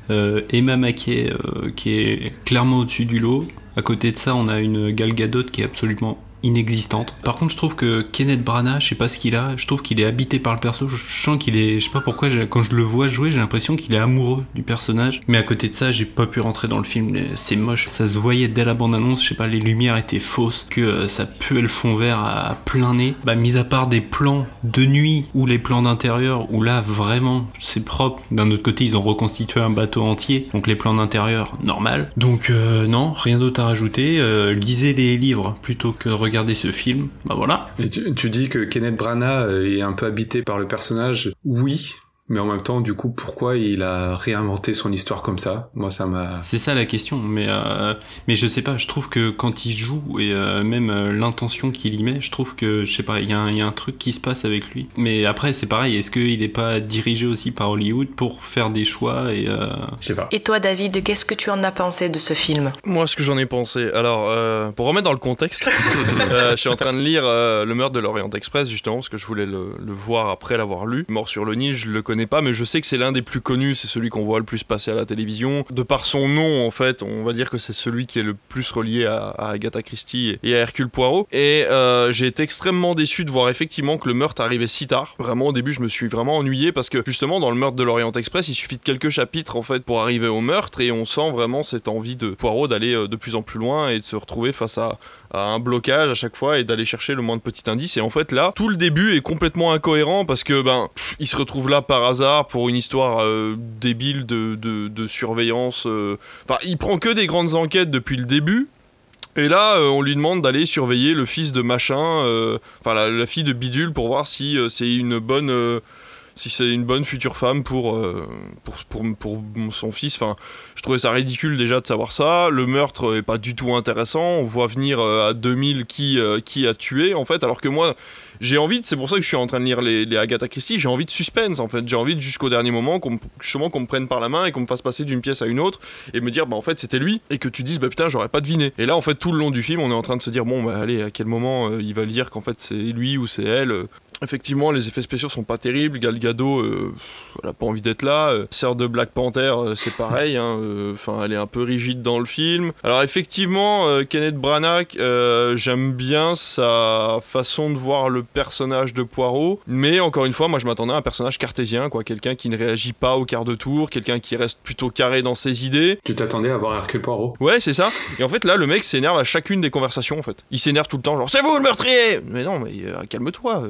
Euh, Emma Mackey, euh, qui est clairement au-dessus du lot. À côté de ça, on a une Gal Gadot qui est absolument inexistante. Par contre, je trouve que Kenneth Branagh, je sais pas ce qu'il a, je trouve qu'il est habité par le perso. Je sens qu'il est, je sais pas pourquoi, quand je le vois jouer, j'ai l'impression qu'il est amoureux du personnage. Mais à côté de ça, j'ai pas pu rentrer dans le film. C'est moche, ça se voyait dès la bande-annonce. Je sais pas, les lumières étaient fausses, que euh, ça puait le fond vert à plein nez. Bah, mis à part des plans de nuit ou les plans d'intérieur, où là vraiment c'est propre. D'un autre côté, ils ont reconstitué un bateau entier, donc les plans d'intérieur normal. Donc euh, non, rien d'autre à rajouter. Euh, lisez les livres plutôt que de regarder ce film, bah voilà. Tu, dis que Kenneth Branagh est un peu habité par le personnage. Oui, Mais en même temps, du coup, pourquoi il a réinventé son histoire comme ça? Moi, ça m'a. C'est ça la question. Mais euh, mais je sais pas. Je trouve que quand il joue et euh, même euh, l'intention qu'il y met, je trouve que je sais pas. Il y, a un- il y a un truc qui se passe avec lui. Mais après, c'est pareil. Est-ce qu'il est pas dirigé aussi par Hollywood pour faire des choix et euh, Je sais pas. Et toi, David, qu'est-ce que tu en as pensé de ce film? Moi, ce que j'en ai pensé. Alors, euh, pour remettre dans le contexte, euh, je suis en train de lire euh, Le meurtre de l'Orient Express, justement, parce que je voulais le, le voir après l'avoir lu. Mort sur le Nil, je le connais pas, mais je sais que c'est l'un des plus connus, c'est celui qu'on voit le plus passer à la télévision. De par son nom, en fait, on va dire que c'est celui qui est le plus relié à, à Agatha Christie et à Hercule Poirot. Et euh, j'ai été extrêmement déçu de voir effectivement que le meurtre arrivait si tard. Vraiment, au début, je me suis vraiment ennuyé parce que justement, dans le meurtre de l'Orient Express, il suffit de quelques chapitres en fait pour arriver au meurtre et on sent vraiment cette envie de Poirot d'aller euh, de plus en plus loin et de se retrouver face à, à un blocage à chaque fois et d'aller chercher le moins de petits indices. Et en fait, là, tout le début est complètement incohérent parce que ben, il se retrouve là par hasard pour une histoire euh, débile de, de, surveillance. euh. Enfin, il prend que des grandes enquêtes depuis le début. Et là, euh, on lui demande d'aller surveiller le fils de machin, enfin la, fille de bidule, pour voir si c'est une bonne, si c'est une bonne future femme pour, euh, pour, son fils. Enfin, je trouvais ça ridicule déjà de savoir ça. Le meurtre est pas du tout intéressant. On voit venir euh, à 2000 qui, euh, qui a tué en fait, alors que moi, j'ai envie, de- c'est pour ça que je suis en train de lire les, Agatha Christie, j'ai envie de suspense en fait. J'ai envie de, jusqu'au dernier moment qu'on qu'on me prenne par la main et qu'on me fasse passer d'une pièce à une autre et me dire bah en fait c'était lui et que tu dises bah putain j'aurais pas deviné. Et là en fait tout le long du film on est en train de se dire bon bah allez à quel moment il va dire qu'en fait c'est lui ou c'est elle. Effectivement, les effets spéciaux sont pas terribles. Gal Gadot, euh, elle a pas envie d'être là. Euh, Sœur de Black Panther, euh, c'est pareil. hein, euh, Enfin, elle est un peu rigide dans le film. Alors effectivement, Kenneth Branagh, euh, j'aime bien sa façon de voir le personnage de Poirot. Mais encore une fois, moi, je m'attendais à un personnage cartésien, quoi, quelqu'un qui ne réagit pas au quart de tour, quelqu'un qui reste plutôt carré dans ses idées. Tu t'attendais à voir Hercule Poirot? Ouais, c'est ça. Et en fait, là, le mec s'énerve à chacune des conversations, en fait. Il s'énerve tout le temps, genre, c'est vous le meurtrier Mais non, mais euh, calme-toi.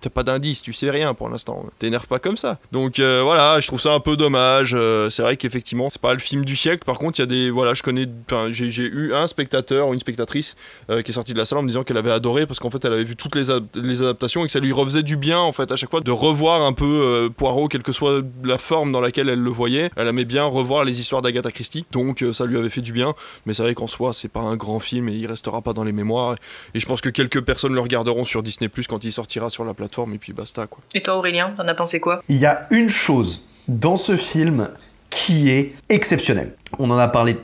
T'as pas d'indice, tu sais rien pour l'instant. T'énerve pas comme ça. Donc euh, voilà, je trouve ça un peu dommage. Euh, c'est vrai qu'effectivement, c'est pas le film du siècle. Par contre, il y a des. Voilà, je connais. J'ai eu un spectateur ou une spectatrice euh, qui est sortie de la salle en me disant qu'elle avait adoré parce qu'en fait, elle avait vu toutes les, ad- les adaptations et que ça lui refaisait du bien, en fait, à chaque fois, de revoir un peu Poirot, quelle que soit la forme dans laquelle elle le voyait. Elle aimait bien revoir les histoires d'Agatha Christie. Donc ça lui avait fait du bien. Mais c'est vrai qu'en soi, c'est pas un grand film et il restera pas dans les mémoires. Et je pense que quelques personnes le regarderont sur Disney Plus quand il sortira sur la plateforme et puis basta quoi. Et toi, Aurélien, t'en as pensé quoi? Il y a une chose dans ce film qui est exceptionnelle. On en a parlé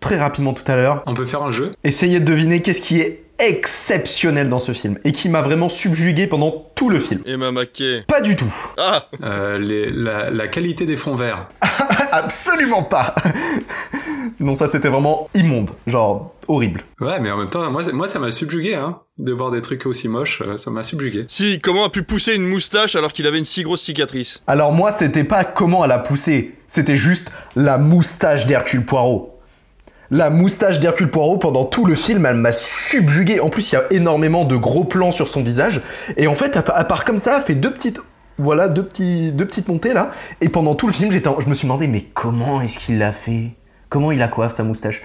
très rapidement tout à l'heure. On peut faire un jeu? Essayez de deviner qu'est-ce qui est exceptionnel dans ce film et qui m'a vraiment subjugué pendant tout le film. Emma McKay. Pas du tout. Ah Euh, les- la, la qualité des fonds verts. Absolument pas. non, ça c'était vraiment immonde, genre horrible. Ouais, mais en même temps, moi, moi ça m'a subjugué, hein, de voir des trucs aussi moches, euh, ça m'a subjugué. Si, comment a pu pousser une moustache alors qu'il avait une si grosse cicatrice? Alors moi, c'était pas comment elle a poussé, c'était juste la moustache d'Hercule Poirot. La moustache d'Hercule Poirot pendant tout le film, elle m'a subjugué. En plus, il y a énormément de gros plans sur son visage. Et en fait, à, pa- à part comme ça, elle fait deux petites, voilà, deux petits, deux petites montées là. Et pendant tout le film, j'étais, je me suis demandé, mais comment est-ce qu'il l'a fait? Comment il a coiffe sa moustache?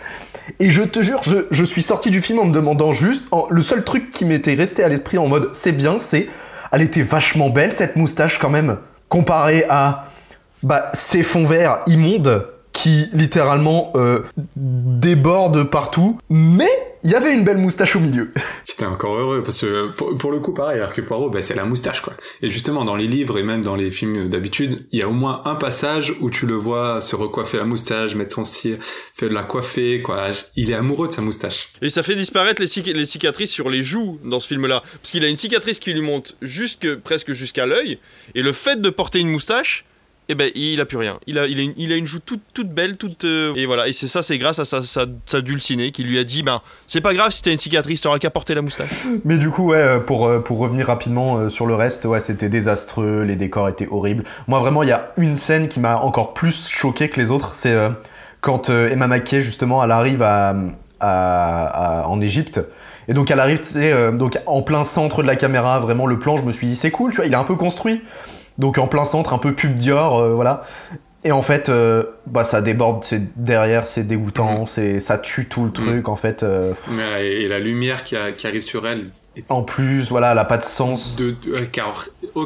Et je te jure, je, suis sorti du film en me demandant juste, le seul truc qui m'était resté à l'esprit en mode, c'est bien, c'est, elle était vachement belle cette moustache quand même, comparée à bah, ces fonds verts immondes qui littéralement euh, débordent partout, mais il y avait une belle moustache au milieu. J'étais encore heureux, parce que pour, pour le coup, pareil, Hercule Poirot, bah, c'est la moustache, quoi. Et justement, dans les livres et même dans les films d'habitude, il y a au moins un passage où tu le vois se recoiffer la moustache, mettre son cire, faire de la coiffer, quoi. Il est amoureux de sa moustache. Et ça fait disparaître les, cic- les cicatrices sur les joues dans ce film-là. Parce qu'il a une cicatrice qui lui monte jusque, presque jusqu'à l'œil. Et le fait de porter une moustache, eh ben, il a plus rien. Il a, une, joue toute, toute belle, toute. euh, Et voilà. Et c'est ça, c'est grâce à sa, sa, sa dulcinée qui lui a dit ben, c'est pas grave si t'as une cicatrice, t'auras qu'à porter la moustache. Mais du coup, ouais, euh, pour, euh, pour revenir rapidement sur le reste, ouais, c'était désastreux, les décors étaient horribles. Moi, vraiment, il y a une scène qui m'a encore plus choqué que les autres, c'est quand Emma Mackey, justement, elle arrive en Égypte. Et donc, elle arrive, tu en plein centre de la caméra, vraiment, le plan, je me suis dit, c'est cool, tu vois, il est un peu construit. Donc, en plein centre, un peu pub Dior, euh, voilà. Et en fait, euh, bah, ça déborde, c'est derrière, c'est dégoûtant, c'est ça tue tout le truc, en fait. euh, et la lumière qui, a- qui arrive sur elle En plus, voilà, elle a pas de sens. De, de- car, ouais.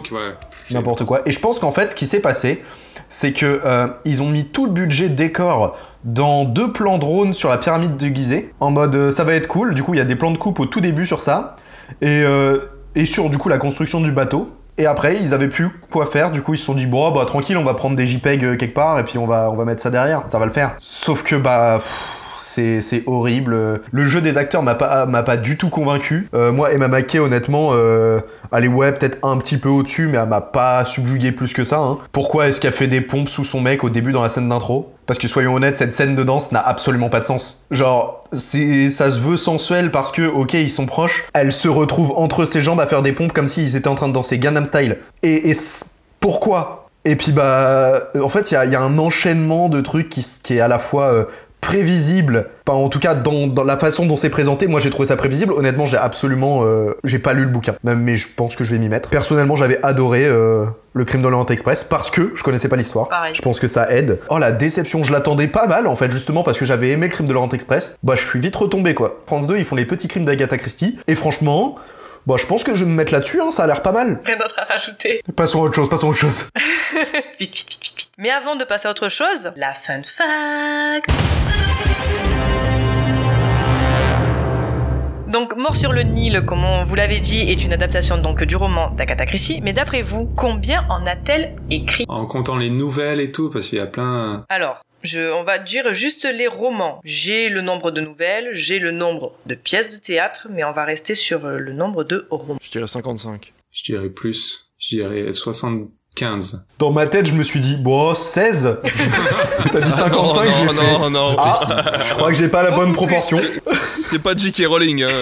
N'importe quoi. Et je pense qu'en fait, ce qui s'est passé, c'est que euh, ils ont mis tout le budget décor dans deux plans drones sur la pyramide de Gizeh, en mode ça va être cool. Du coup, il y a des plans de coupe au tout début sur ça, et, et sur du coup la construction du bateau. Et après, ils avaient plus quoi faire. Du coup, ils se sont dit bon, bah tranquille, on va prendre des JPEG euh, quelque part et puis on va on va mettre ça derrière. Ça va le faire. Sauf que bah. C'est, horrible. Le jeu des acteurs m'a pas, pas du tout convaincu. Euh, moi, Emma Mackey, honnêtement, euh, elle est ouais, peut-être un petit peu au-dessus, mais elle m'a pas subjugué plus que ça. hein. Pourquoi est-ce qu'elle fait des pompes sous son mec au début dans la scène d'intro? Parce que soyons honnêtes, cette scène de danse n'a absolument pas de sens. Genre, ça se veut sensuel parce que, ok, ils sont proches. Elle se retrouve entre ses jambes à faire des pompes comme s'ils étaient en train de danser Gangnam Style. Et, pourquoi? Et puis bah, en fait, il y a, un enchaînement de trucs qui, est à la fois euh, prévisible, enfin en tout cas dans, dans la façon dont c'est présenté, moi j'ai trouvé ça prévisible. Honnêtement, j'ai absolument, euh, j'ai pas lu le bouquin, même mais je pense que je vais m'y mettre. Personnellement, j'avais adoré euh, le Crime de l'Orient Express parce que je connaissais pas l'histoire. Je pense que ça aide. Oh la déception, je l'attendais pas mal en fait, justement parce que j'avais aimé le Crime de l'Orient Express. Bah je suis vite retombé quoi. France 2, ils font les petits crimes d'Agatha Christie et franchement. Bah, je pense que je vais me mettre là-dessus, hein, ça a l'air pas mal. Rien d'autre à rajouter. Passons à autre chose, passons à autre chose. Vite, vite, vite, vite. Mais avant de passer à autre chose, la fun fact. Donc, Mort sur le Nil, comme on vous l'avait dit, est une adaptation donc du roman d'Agatha Christie. Mais d'après vous, combien en a-t-elle écrit En comptant les nouvelles et tout, parce qu'il y a plein. Alors, je, on va dire juste les romans. J'ai le nombre de nouvelles, j'ai le nombre de pièces de théâtre, mais on va rester sur euh, le nombre de romans. Je dirais 55. Je dirais plus. Je dirais 75. Dans ma tête, je me suis dit, bon, 16 T'as dit 55, non, j'ai non, fait... non, non, Ah, je crois que j'ai pas la bonne proportion. C'est pas J.K. Rowling. Hein.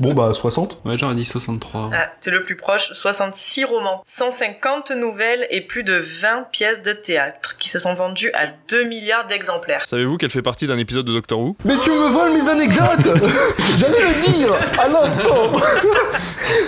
Bon bah 60. Ouais, j'aurais dit 63. Ah, c'est le plus proche, 66 romans, 150 nouvelles et plus de 20 pièces de théâtre qui se sont vendues à 2 milliards d'exemplaires. Savez-vous qu'elle fait partie d'un épisode de Doctor Who? Mais tu me voles mes anecdotes J'allais le dire à l'instant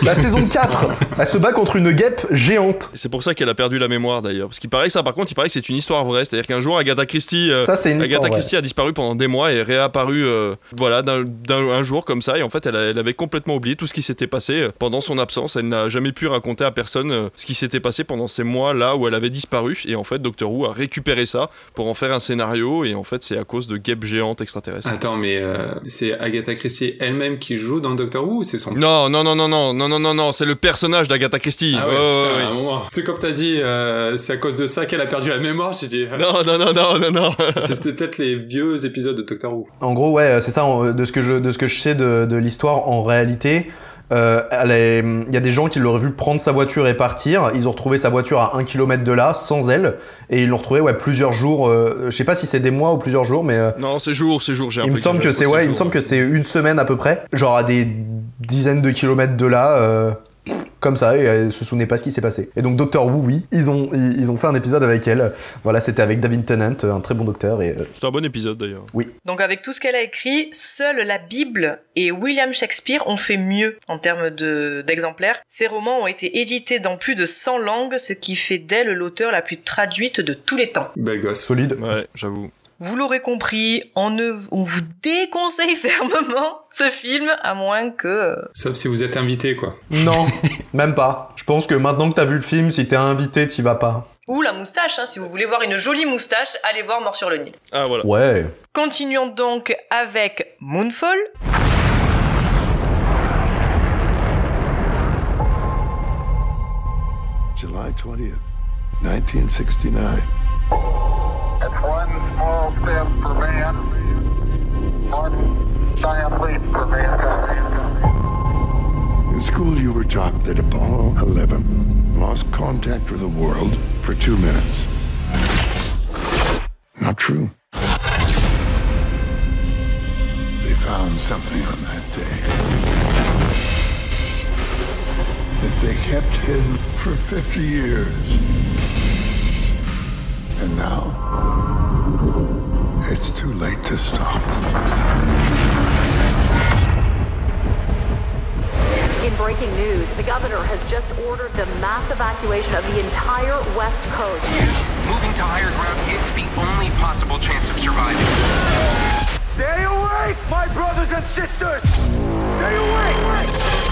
La saison 4, elle se bat contre une guêpe géante. C'est pour ça qu'elle a perdu la mémoire d'ailleurs. Parce qu'il paraît que ça, par contre, il paraît que c'est une histoire vraie. C'est-à-dire qu'un jour, Agatha Christie, euh, Ça, Agatha histoire, ouais. Christie a disparu pendant des mois et est réapparue, euh, voilà, d'un d'un- un jour comme ça. Et en fait, elle, a- elle avait complètement oublié tout ce qui s'était passé euh, pendant son absence. Elle n'a jamais pu raconter à personne euh, ce qui s'était passé pendant ces mois là où elle avait disparu. Et en fait, Doctor Who a récupéré ça pour en faire un scénario. Et en fait, c'est à cause de guêpes géantes extraterrestres. Attends, mais euh, c'est Agatha Christie elle-même qui joue dans Doctor Who ou c'est son Non, non, non, non, non, non, non, non, non, c'est le personnage d'Agatha Christie. Ah ouais, Ouais, putain, ouais, C'est comme t'as dit, euh, c'est à cause de ça qu'elle a perdu la mémoire, j'ai dit. Non, non, non, non, non, non. C'était peut-être les vieux épisodes de Doctor Who. En gros, ouais, c'est ça, en- de ce que je, de ce que je sais de, de l'histoire, en réalité, euh, elle est- il y a des gens qui l'auraient vu prendre sa voiture et partir. Ils ont retrouvé sa voiture à un kilomètre de là, sans elle, et ils l'ont retrouvée ouais, plusieurs jours. euh, je sais pas si c'est des mois ou plusieurs jours, mais euh, Non, c'est jour, c'est jour. j'ai un il me peu semble que c'est ouais, il me semble que c'est une semaine à peu près, genre à des dizaines de kilomètres de là. Euh, comme ça, et elle se souvenait pas ce qui s'est passé. Et donc Doctor Who, oui, ils ont, ils, ils ont fait un épisode avec elle. Voilà, c'était avec David Tennant, un très bon docteur. Et euh, C'est un bon épisode d'ailleurs. Donc avec tout ce qu'elle a écrit, seule la Bible et William Shakespeare ont fait mieux en termes de- d'exemplaires. Ces romans ont été édités dans plus de 100 langues, ce qui fait d'elle l'auteur la plus traduite de tous les temps. Belle gosse. solide. Ouais, j'avoue. Vous l'aurez compris, on, ne, on vous déconseille fermement ce film, à moins que... Sauf si vous êtes invité, quoi. Non, même pas. Je pense que maintenant que t'as vu le film, si t'es invité, t'y vas pas. Ou la moustache, hein, si vous voulez voir une jolie moustache, allez voir Mort sur le Nil. Ah voilà. Ouais. Continuons donc avec Moonfall. July 20th, 1969. One small step for man, one giant leap for mankind. In school, you were taught that Apollo 11 lost contact with the world for two minutes. Not true. They found something on that day that they kept hidden for 50 years. And now, it's too late to stop. In breaking news, the governor has just ordered the mass evacuation of the entire West Coast. Moving to higher ground is the only possible chance of surviving. Stay awake, my brothers and sisters! Stay awake!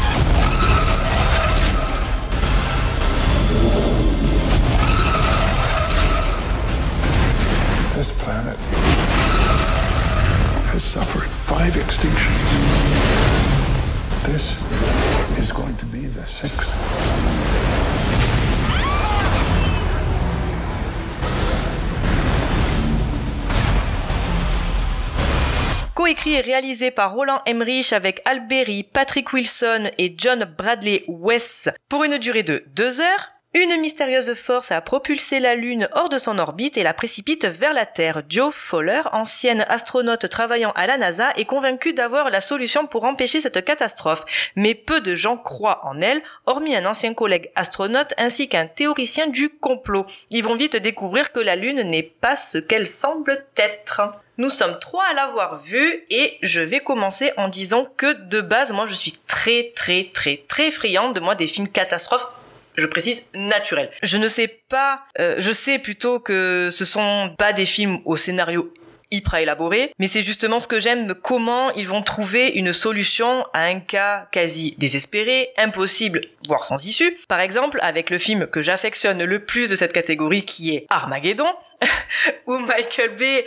Coécrit et réalisé par Roland Emmerich avec Al Berry, Patrick Wilson et John Bradley West. Pour une durée de deux heures, une mystérieuse force a propulsé la Lune hors de son orbite et la précipite vers la Terre. Joe Fowler, ancienne astronaute travaillant à la NASA, est convaincue d'avoir la solution pour empêcher cette catastrophe. Mais peu de gens croient en elle, hormis un ancien collègue astronaute ainsi qu'un théoricien du complot. Ils vont vite découvrir que la Lune n'est pas ce qu'elle semble être. Nous sommes trois à l'avoir vue et je vais commencer en disant que de base, moi je suis très très très très friande de moi des films catastrophes je précise naturel. Je ne sais pas, euh, je sais plutôt que ce sont pas des films au scénario hyper élaboré, mais c'est justement ce que j'aime, comment ils vont trouver une solution à un cas quasi désespéré, impossible, voire sans issue. Par exemple, avec le film que j'affectionne le plus de cette catégorie qui est Armageddon, où Michael Bay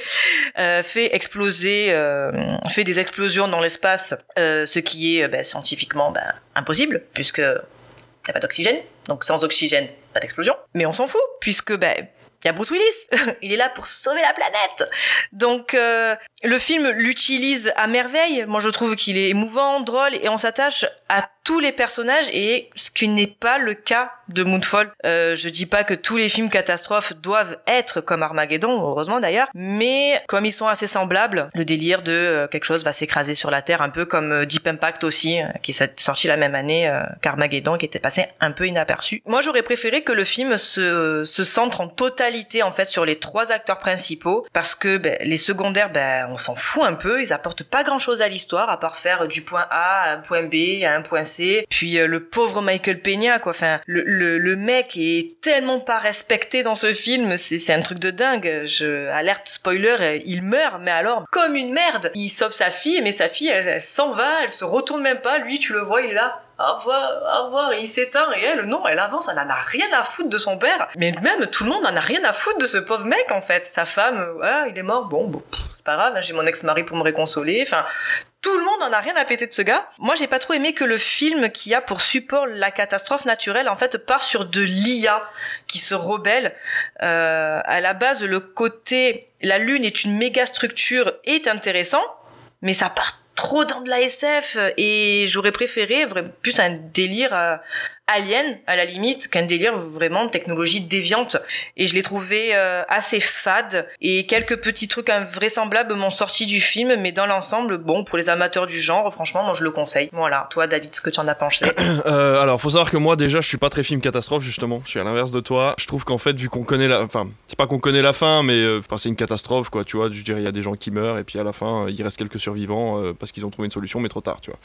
euh, fait exploser, euh, fait des explosions dans l'espace, euh, ce qui est ben, scientifiquement ben, impossible, puisque il n'y a pas d'oxygène, donc sans oxygène, pas d'explosion. Mais on s'en fout, puisque ben, il y a Bruce Willis, il est là pour sauver la planète. Donc euh, le film l'utilise à merveille. Moi je trouve qu'il est émouvant, drôle et on s'attache à tous les personnages et ce qui n'est pas le cas de Moonfall. Euh, je dis pas que tous les films catastrophes doivent être comme Armageddon, heureusement d'ailleurs, mais comme ils sont assez semblables, le délire de euh, quelque chose va s'écraser sur la Terre, un peu comme euh, Deep Impact aussi, euh, qui est sorti la même année qu'Armageddon, qui était passé un peu inaperçu. Moi j'aurais préféré que le film se, se centre en totalité en fait sur les trois acteurs principaux, parce que ben, les secondaires, ben, on s'en fout un peu, ils apportent pas grand chose à l'histoire, à part faire du point A à un point B à un point C puis euh, le pauvre Michael Peña, quoi. Enfin, le, le, mec est tellement pas respecté dans ce film, c'est un truc de dingue. Je alerte spoiler, euh, il meurt, mais alors comme une merde. Il sauve sa fille, mais sa fille, elle, s'en va, elle se retourne même pas. Lui, tu le vois, il est là au revoir, au revoir, il s'éteint et elle, non, elle avance, elle en a rien à foutre de son père. Mais même tout le monde en a rien à foutre de ce pauvre mec en fait. Sa femme, ouais, il est mort, bon, bon, c'est pas grave, hein, j'ai mon ex-mari pour me réconsoler. Enfin, tout le monde en a rien à péter de ce gars. Moi, j'ai pas trop aimé que le film qui a pour support la catastrophe naturelle, en fait, part sur de l'IA qui se rebelle. Euh, à la base, le côté la Lune est une méga structure est intéressant, mais ça part trop dans de la SF et j'aurais préféré plus un délire euh, alien à la limite qu'un délire vraiment de technologie déviante. Et je l'ai trouvé euh, assez fade. Et quelques petits trucs invraisemblables m'ont sorti du film mais dans l'ensemble bon pour les amateurs du genre franchement moi je le conseille. Voilà. Toi David ce que tu en as pensé? Euh, alors faut savoir que moi déjà je suis pas très film catastrophe justement. Je suis à l'inverse de toi. Je trouve qu'en fait vu qu'on connaît la enfin c'est pas qu'on connaît la fin mais euh, c'est une catastrophe quoi tu vois. Je dirais il y a des gens qui meurent et puis à la fin il reste quelques survivants euh, parce qu'ils ont trouvé une solution mais trop tard tu vois.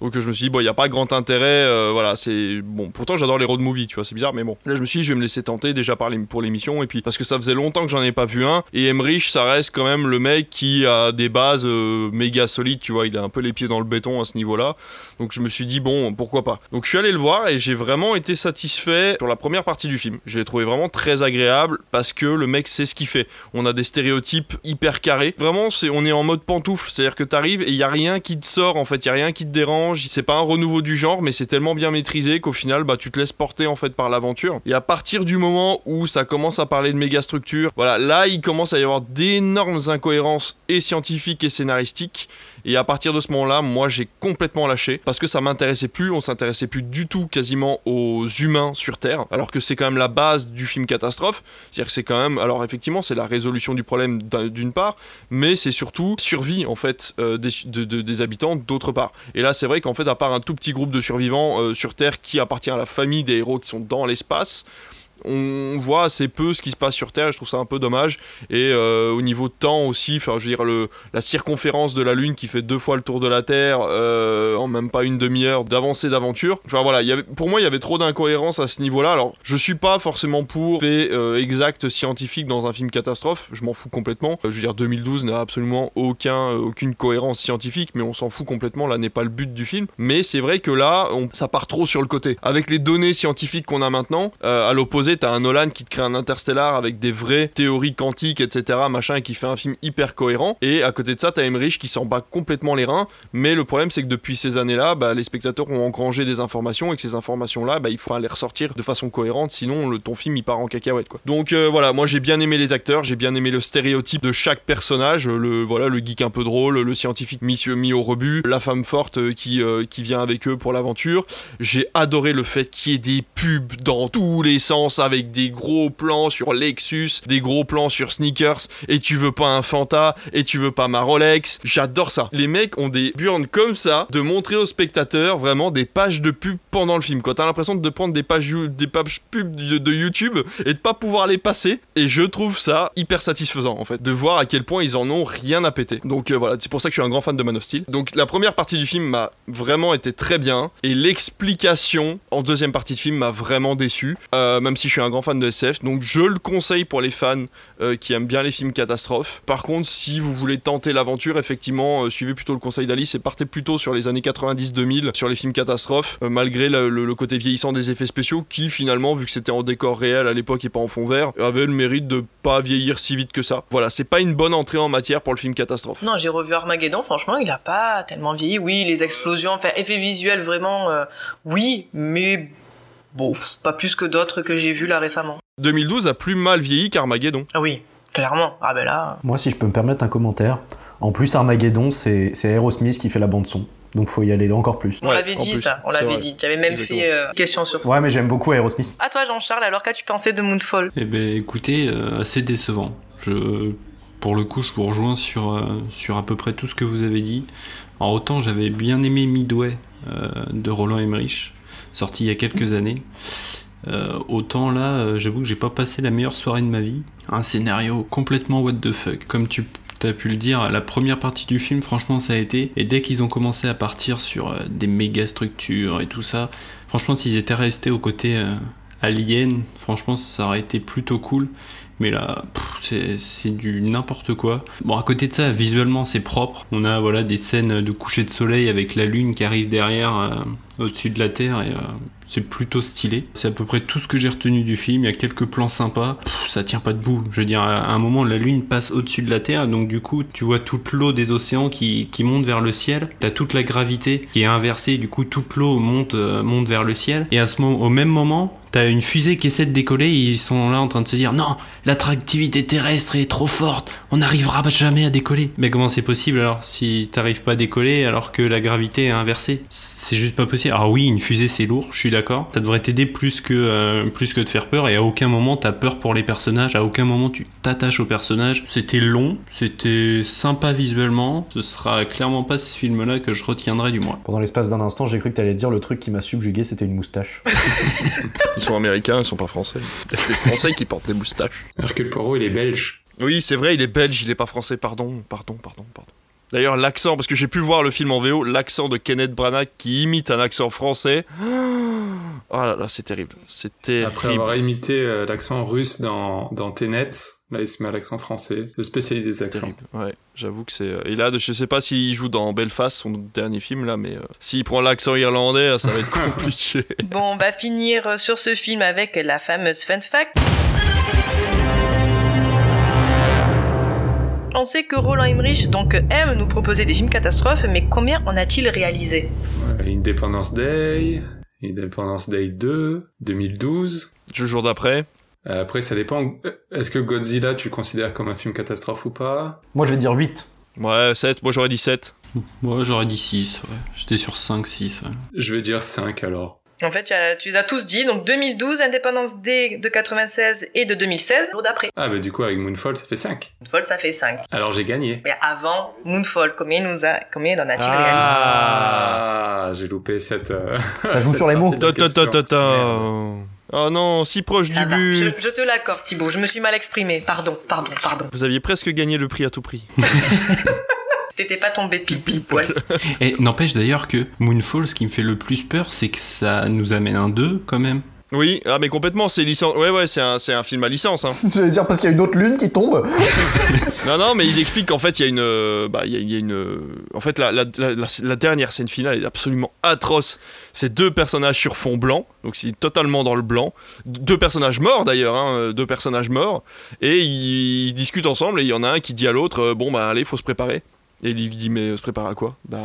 Donc je me suis dit bon il y a pas grand intérêt euh, voilà c'est bon pourtant j'adore les road movies tu vois c'est bizarre mais bon. Là je me suis dit je vais me laisser tenter déjà par les, pour l'émission et puis parce que ça faisait longtemps que j'en ai pas vu un et Emmerich ça reste quand même le mec qui a des bases euh, méga solides tu vois il a un peu les pieds dans le béton à ce niveau là donc je me suis dit bon pourquoi pas. Donc je suis allé le voir et j'ai vraiment été satisfait sur la première partie du film. Je l'ai trouvé vraiment très agréable parce que le mec sait ce qu'il fait. On a des stéréotypes hyper carrés. Vraiment c'est on est en mode pantoufle. C'est à dire que t'arrives et il y a rien qui te sort en fait. Il y a rien qui te dérange. C'est pas un renouveau du genre mais c'est tellement bien maîtrisé qu'au final bah tu te laisses porter en fait par l'aventure. Et à partir du moment où ça commence à parler de méga structure voilà là il commence à y avoir d'énormes incohérences et scientifiques et scénaristiques et à partir de ce moment-là, moi j'ai complètement lâché parce que ça m'intéressait plus, on s'intéressait plus du tout quasiment aux humains sur Terre, alors que c'est quand même la base du film catastrophe. C'est-à-dire que c'est quand même, alors effectivement, c'est la résolution du problème d'une part, mais c'est surtout survie en fait euh, des, de, de, des, habitants d'autre part. Et là, c'est vrai qu'en fait, à part un tout petit groupe de survivants euh, sur Terre qui appartient à la famille des héros qui sont dans l'espace, on voit assez peu ce qui se passe sur Terre, je trouve ça un peu dommage. Et euh, au niveau de temps aussi, enfin, je veux dire, la circonférence de la Lune qui fait deux fois le tour de la Terre euh, en même pas une demi-heure d'avancée d'aventure. Enfin voilà, pour moi, il y avait trop d'incohérences à ce niveau-là. Alors, je suis pas forcément pour fait euh, exact scientifique dans un film catastrophe, je m'en fous complètement. je veux dire, 2012 n'a absolument aucun, aucune cohérence scientifique, mais on s'en fout complètement, là n'est pas le but du film. Mais c'est vrai que là, ça part trop sur le côté. Avec les données scientifiques qu'on a maintenant, à l'opposé, t'as un Nolan qui te crée un interstellar avec des vraies théories quantiques, etc., machin, et qui fait un film hyper cohérent. Et à côté de ça, t'as Emmerich qui s'en bat complètement les reins. Mais le problème, c'est que depuis ces années-là, bah, les spectateurs ont engrangé des informations et que ces informations-là, bah, il faut les ressortir de façon cohérente, sinon ton film il part en cacahuète. Quoi. Donc euh, voilà, moi j'ai bien aimé les acteurs, j'ai bien aimé le stéréotype de chaque personnage, le voilà le geek un peu drôle, le scientifique mis au rebut, la femme forte euh, qui, euh, qui vient avec eux pour l'aventure. J'ai adoré le fait qu'il y ait des pubs dans tous les sens avec des gros plans sur Lexus, des gros plans sur sneakers, et tu veux pas un Fanta, et tu veux pas ma Rolex. J'adore ça. Les mecs ont des burnes comme ça de montrer aux spectateurs vraiment des pages de pub pendant le film. Quand t'as l'impression de prendre des pages, des pages pub de, YouTube et de pas pouvoir les passer. Et je trouve ça hyper satisfaisant en fait, de voir à quel point ils en ont rien à péter. Donc euh, voilà, c'est pour ça que je suis un grand fan de Man of Steel. Donc la première partie du film m'a vraiment été très bien, et l'explication en deuxième partie de film m'a vraiment déçu. Euh, même si je suis un grand fan de SF. Donc je le conseille pour les fans euh, qui aiment bien les films catastrophes. Par contre, si vous voulez tenter l'aventure, effectivement, euh, suivez plutôt le conseil d'Alice et partez plutôt sur les années 90-2000 sur les films catastrophes, euh, malgré le, côté vieillissant des effets spéciaux qui finalement, vu que c'était en décor réel à l'époque et pas en fond vert, avait le mérite de pas vieillir si vite que ça. Voilà, c'est pas une bonne entrée en matière pour le film catastrophe. Non, j'ai revu Armageddon, franchement, il a pas tellement vieilli. Oui, les explosions, enfin, effets visuels vraiment, oui, mais Bon, pas plus que d'autres que j'ai vus là récemment. 2012 a plus mal vieilli qu'Armageddon. Ah oui, clairement. Ah ben là. Moi, si je peux me permettre un commentaire. En plus, Armageddon, c'est Aerosmith qui fait la bande-son. Donc faut y aller encore plus. On l'avait dit ça, on l'avait dit. J'avais même fait euh, question sur ça. Ouais, mais j'aime beaucoup Aerosmith. À toi Jean-Charles, alors qu'as-tu pensé de Moonfall? Eh ben écoutez, euh, assez décevant. Je, pour le coup, je vous rejoins sur, euh, sur à peu près tout ce que vous avez dit. En autant j'avais bien aimé Midway de Roland Emmerich sorti il y a quelques années. Euh, autant là, euh, j'avoue que j'ai pas passé la meilleure soirée de ma vie. Un scénario complètement what the fuck. Comme tu as pu le dire, la première partie du film, franchement, ça a été. Et dès qu'ils ont commencé à partir sur euh, des méga structures et tout ça, franchement, s'ils étaient restés au côté alien, franchement, ça aurait été plutôt cool. Mais là, c'est du n'importe quoi. Bon, à côté de ça, visuellement, c'est propre. On a voilà des scènes de coucher de soleil avec la lune qui arrive derrière au-dessus de la Terre et euh, c'est plutôt stylé. C'est à peu près tout ce que j'ai retenu du film. Il y a quelques plans sympas. ça tient pas debout. Je veux dire, à un moment, la Lune passe au-dessus de la Terre, donc du coup, tu vois toute l'eau des océans qui, qui monte vers le ciel. T'as toute la gravité qui est inversée, du coup, toute l'eau monte, euh, monte vers le ciel. Et à ce moment, au même moment, T'as une fusée qui essaie de décoller et ils sont là en train de se dire non, l'attractivité terrestre est trop forte, on n'arrivera jamais à décoller. Mais comment c'est possible alors si t'arrives pas à décoller alors que la gravité est inversée? C'est juste pas possible. Alors oui, une fusée c'est lourd, je suis d'accord. Ça devrait t'aider plus que euh, plus que de faire peur et à aucun moment t'as peur pour les personnages, à aucun moment tu t'attaches aux personnages. C'était long, c'était sympa visuellement. Ce sera clairement pas ce film-là que je retiendrai du moins. Pendant l'espace d'un instant, j'ai cru que t'allais dire le truc qui m'a subjugué, c'était une moustache. ils sont américains, ils sont pas français. des Français qui portent des moustaches. Hercule Poirot, il est belge. Oui, c'est vrai, il est belge, il est pas français. Pardon, pardon, pardon, pardon. D'ailleurs, l'accent, parce que j'ai pu voir le film en VO, l'accent de Kenneth Branagh qui imite un accent français. Oh là là, c'est terrible. C'était. Après avoir imité euh, l'accent russe dans, dans Tenet, là il se met à l'accent français. Le spécialiste des accents. Ouais, j'avoue que c'est. Et là, je sais pas s'il joue dans Belfast, son dernier film là, mais euh, s'il prend l'accent irlandais, ça va être compliqué. bon, on va finir sur ce film avec la fameuse fun fact. On sait que Roland Emmerich donc aime nous proposer des films catastrophes, mais combien en a-t-il réalisé? Independence Day, Independence Day 2, 2012. Le jour d'après. Euh, après, ça dépend. Est-ce que Godzilla, tu le considères comme un film catastrophe ou pas? Moi, je vais dire 8. Ouais, 7. Moi, j'aurais dit 7. Moi, j'aurais dit 6. Ouais. J'étais sur 5, 6. Ouais. Je vais dire 5 alors. En fait, tu les as tous dit. Donc 2012, Indépendance Day de 96 et de 2016, jour d'après. Ah bah du coup avec Moonfall, ça fait 5. Moonfall, ça fait 5. Alors j'ai gagné. Mais avant Moonfall, combien nous a, combien en a-t-il réalisé Ah, j'ai loupé cette. Euh, ça joue sur les mots. Oh non, si proche Ça du va. but. Je, je te l'accorde, Thibaut. Je me suis mal exprimé. Pardon, pardon, pardon. Vous aviez presque gagné le prix à tout prix. T'étais pas tombé pile poil. Et n'empêche d'ailleurs que Moonfall, ce qui me fait le plus peur, c'est que ça nous amène un 2 quand même. Oui, ah mais complètement, c'est licence. Ouais, ouais, c'est un, c'est un film à licence. Hein. J'allais dire parce qu'il y a une autre lune qui tombe. non, non, mais ils expliquent qu'en fait, il y a une. euh, Bah, il y a, il y a une. En fait, la, la, la- la- la dernière scène finale est absolument atroce. C'est deux personnages sur fond blanc, donc c'est totalement dans le blanc. Deux personnages morts d'ailleurs, hein, euh, deux personnages morts. Et ils, ils discutent ensemble et il y en a un qui dit à l'autre euh, Bon, bah, allez, faut se préparer. Et il lui dit Mais euh, se préparer à quoi? Bah,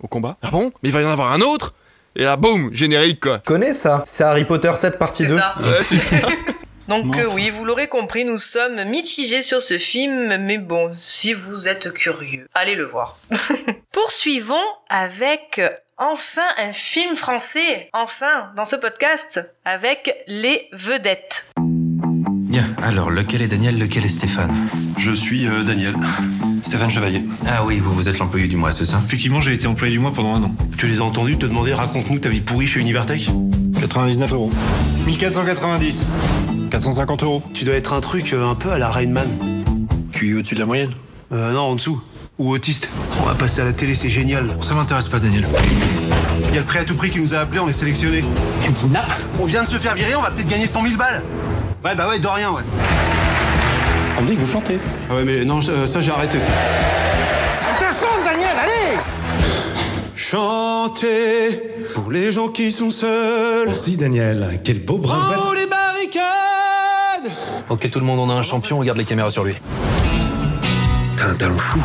au combat. Ah bon? Mais il va y en avoir un autre? Et là, boum, générique quoi. Connais ça? C'est Harry Potter 7 partie C'est 2. ça. Ouais, c'est ça. Donc Non. euh, oui, vous l'aurez compris, nous sommes mitigés sur ce film, mais bon, si vous êtes curieux, allez le voir. Poursuivons avec euh, enfin un film français, enfin, dans ce podcast, avec Les Vedettes. Bien, alors lequel est Daniel, lequel est Stéphane Je suis euh, Daniel. Stéphane Chevalier. Ah oui, vous, vous êtes l'employé du mois, c'est ça Effectivement, j'ai été employé du mois pendant un an. Tu les as entendus te demander raconte-nous ta vie pourrie chez Univertech 99 euros. 1490. 450 euros. Tu dois être un truc euh, un peu à la Rainman. Tu es au-dessus de la moyenne Euh, non, en dessous. Ou autiste. On va passer à la télé, c'est génial. Ça m'intéresse pas, Daniel. Il y a le prêt à tout prix qui nous a appelés, on est sélectionnés. Tu me kidnappes On vient de se faire virer, on va peut-être gagner 100 000 balles. Ouais, bah ouais, de rien, ouais. On me dit que vous chantez. Ah ouais, mais non, euh, ça j'ai arrêté ça. Attention, Daniel, allez Chanter pour les gens qui sont seuls. Merci Daniel, quel beau bras. Oh, les barricades Ok, tout le monde, on a un champion, on garde les caméras sur lui. T'as un talent fou.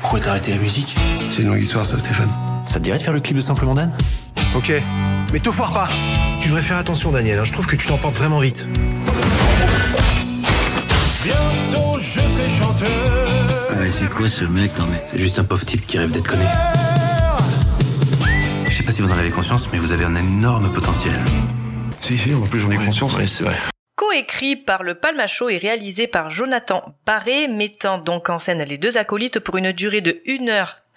Pourquoi t'as arrêté la musique? C'est une longue histoire, ça, Stéphane. Ça te dirait de faire le clip de Simplement Dan? Ok, mais te foire pas. Tu devrais faire attention, Daniel. hein. Je trouve que tu t'emportes vraiment vite. Bientôt, je serai chanteur. Ouais, c'est quoi ce mec? Non mais c'est juste un pauvre type qui rêve d'être connu. Je sais pas si vous en avez conscience, mais vous avez un énorme potentiel. Si, si, en plus j'en ai conscience. C'est vrai. Coécrit par le Palmacho et réalisé par Jonathan Barré, mettant donc en scène les deux acolytes pour une durée de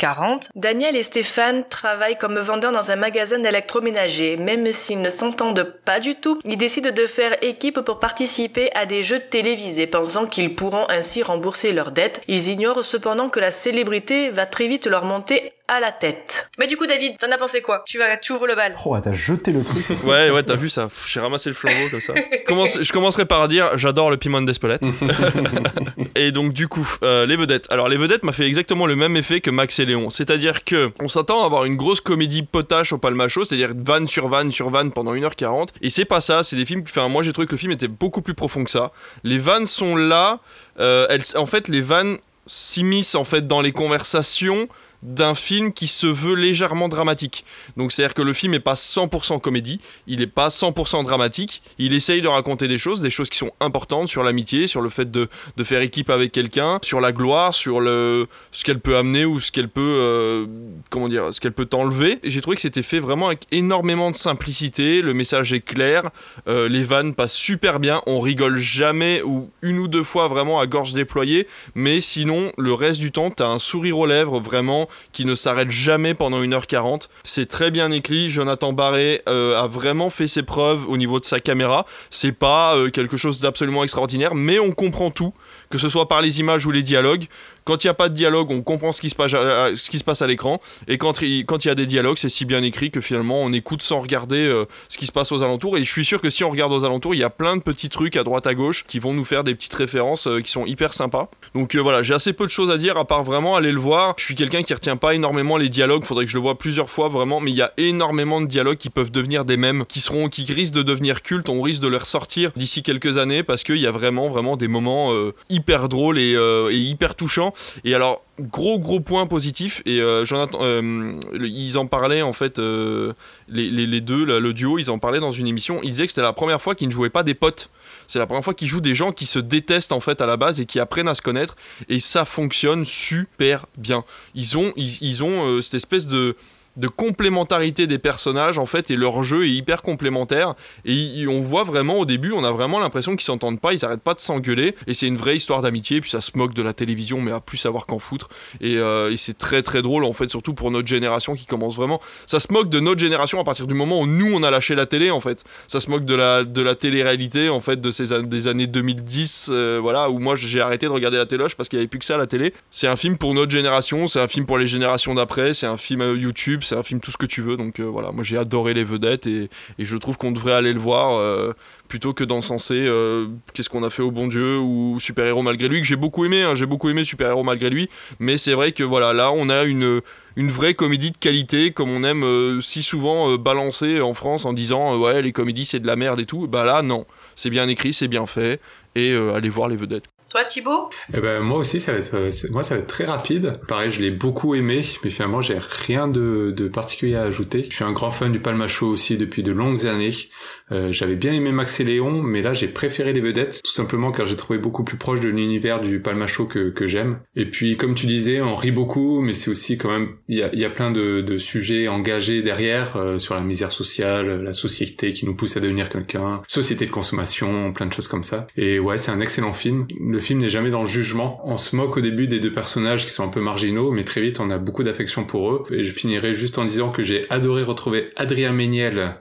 1h40, Daniel et Stéphane travaillent comme vendeurs dans un magasin d'électroménager. Même s'ils ne s'entendent pas du tout, ils décident de faire équipe pour participer à des jeux télévisés, pensant qu'ils pourront ainsi rembourser leurs dettes. Ils ignorent cependant que la célébrité va très vite leur monter à la tête. Mais du coup, David, t'en as pensé quoi? Tu vas, tu ouvres le bal. Oh, t'as jeté le truc. Ouais, ouais, t'as vu ça? J'ai ramassé le flambeau comme ça. Commence- je commencerai par dire j'adore le piment d'Espelette. et donc, du coup, euh, les vedettes. Alors, les vedettes m'a fait exactement le même effet que Max et C'est-à-dire que on s'attend à avoir une grosse comédie potache au palmacho, c'est-à-dire vanne sur vanne sur vanne pendant 1h40. Et c'est pas ça, c'est des films. Enfin, moi j'ai trouvé que le film était beaucoup plus profond que ça. Les vannes sont là. euh, en fait, les vannes s'immiscent en fait dans les conversations d'un film qui se veut légèrement dramatique. Donc c'est-à-dire que le film n'est pas 100% comédie, il n'est pas 100% dramatique, il essaye de raconter des choses, des choses qui sont importantes sur l'amitié, sur le fait de, de faire équipe avec quelqu'un, sur la gloire, sur le, ce qu'elle peut amener ou ce qu'elle peut, euh, comment dire, ce qu'elle peut t'enlever. J'ai trouvé que c'était fait vraiment avec énormément de simplicité, le message est clair, euh, les vannes passent super bien, on rigole jamais ou une ou deux fois vraiment à gorge déployée, mais sinon le reste du temps t'as un sourire aux lèvres vraiment qui ne s'arrête jamais pendant 1h40. C'est très bien écrit, Jonathan Barré euh, a vraiment fait ses preuves au niveau de sa caméra. C'est pas euh, quelque chose d'absolument extraordinaire, mais on comprend tout, que ce soit par les images ou les dialogues. Quand il n'y a pas de dialogue, on comprend ce qui se passe à, l'écran. Et quand il, y a des dialogues, c'est si bien écrit que finalement on écoute sans regarder euh, ce qui se passe aux alentours. Et je suis sûr que si on regarde aux alentours, il y a plein de petits trucs à droite à gauche qui vont nous faire des petites références euh, qui sont hyper sympas. Donc euh, voilà, j'ai assez peu de choses à dire à part vraiment aller le voir. Je suis quelqu'un qui retient pas énormément les dialogues. Faudrait que je le vois plusieurs fois vraiment. Mais il y a énormément de dialogues qui peuvent devenir des mèmes, qui seront, qui risquent de devenir cultes. On risque de les ressortir d'ici quelques années parce qu'il y a vraiment, vraiment des moments hyper drôles et hyper touchants. Et alors gros gros point positif et euh, Jonathan euh, ils en parlaient en fait euh, les, les- deux le duo ils en parlaient dans une émission. Ils disaient que c'était la première fois qu'ils ne jouaient pas des potes. C'est la première fois qu'ils jouent des gens qui se détestent en fait à la base et qui apprennent à se connaître. Et ça fonctionne super bien. Ils ont ils ont euh, cette espèce de de complémentarité des personnages en fait et leur jeu est hyper complémentaire. Et on voit vraiment au début on a vraiment l'impression qu'ils s'entendent pas ils arrêtent pas de s'engueuler. Et c'est une vraie histoire d'amitié puis ça se moque de la télévision mais à plus savoir qu'en foutre. Et, euh, et c'est très très drôle en fait surtout pour notre génération qui commence vraiment. Ça se moque de notre génération à partir du moment où nous on a lâché la télé en fait. Ça se moque de la de la télé-réalité en fait de ces des années 2010 euh, voilà où moi j'ai arrêté de regarder la téloche parce qu'il y avait plus que ça à la télé. C'est un film pour notre génération c'est un film pour les générations d'après c'est un film euh, YouTube c'est un film tout ce que tu veux. Donc euh, voilà, moi j'ai adoré les vedettes et, je trouve qu'on devrait aller le voir euh, plutôt que d'encenser euh, qu'est-ce qu'on a fait au bon Dieu ou Super Héros malgré lui, que j'ai beaucoup aimé. Hein. j'ai beaucoup aimé Super Héros malgré lui, mais c'est vrai que voilà, là on a une une vraie comédie de qualité comme on aime si souvent balancer en France en disant ouais les comédies c'est de la merde et tout bah là non c'est bien écrit c'est bien fait et allez voir les vedettes toi, Thibaut eh ben, Moi aussi, ça va être, euh, moi, ça va être très rapide. Pareil, je l'ai beaucoup aimé, mais finalement, j'ai rien de, de particulier à ajouter. Je suis un grand fan du Palmacho aussi depuis de longues années. Euh, j'avais bien aimé Max et Léon, mais là, j'ai préféré les vedettes, tout simplement car j'ai trouvé beaucoup plus proche de l'univers du Palmacho que, que j'aime. Et puis, comme tu disais, on rit beaucoup, mais c'est aussi quand même, il y a, y a plein de, de sujets engagés derrière, euh, sur la misère sociale, la société qui nous pousse à devenir quelqu'un, société de consommation, plein de choses comme ça. Et ouais, c'est un excellent film film n'est jamais dans le jugement. On se moque au début des deux personnages qui sont un peu marginaux, mais très vite on a beaucoup d'affection pour eux. Et je finirai juste en disant que j'ai adoré retrouver Adrien Méniel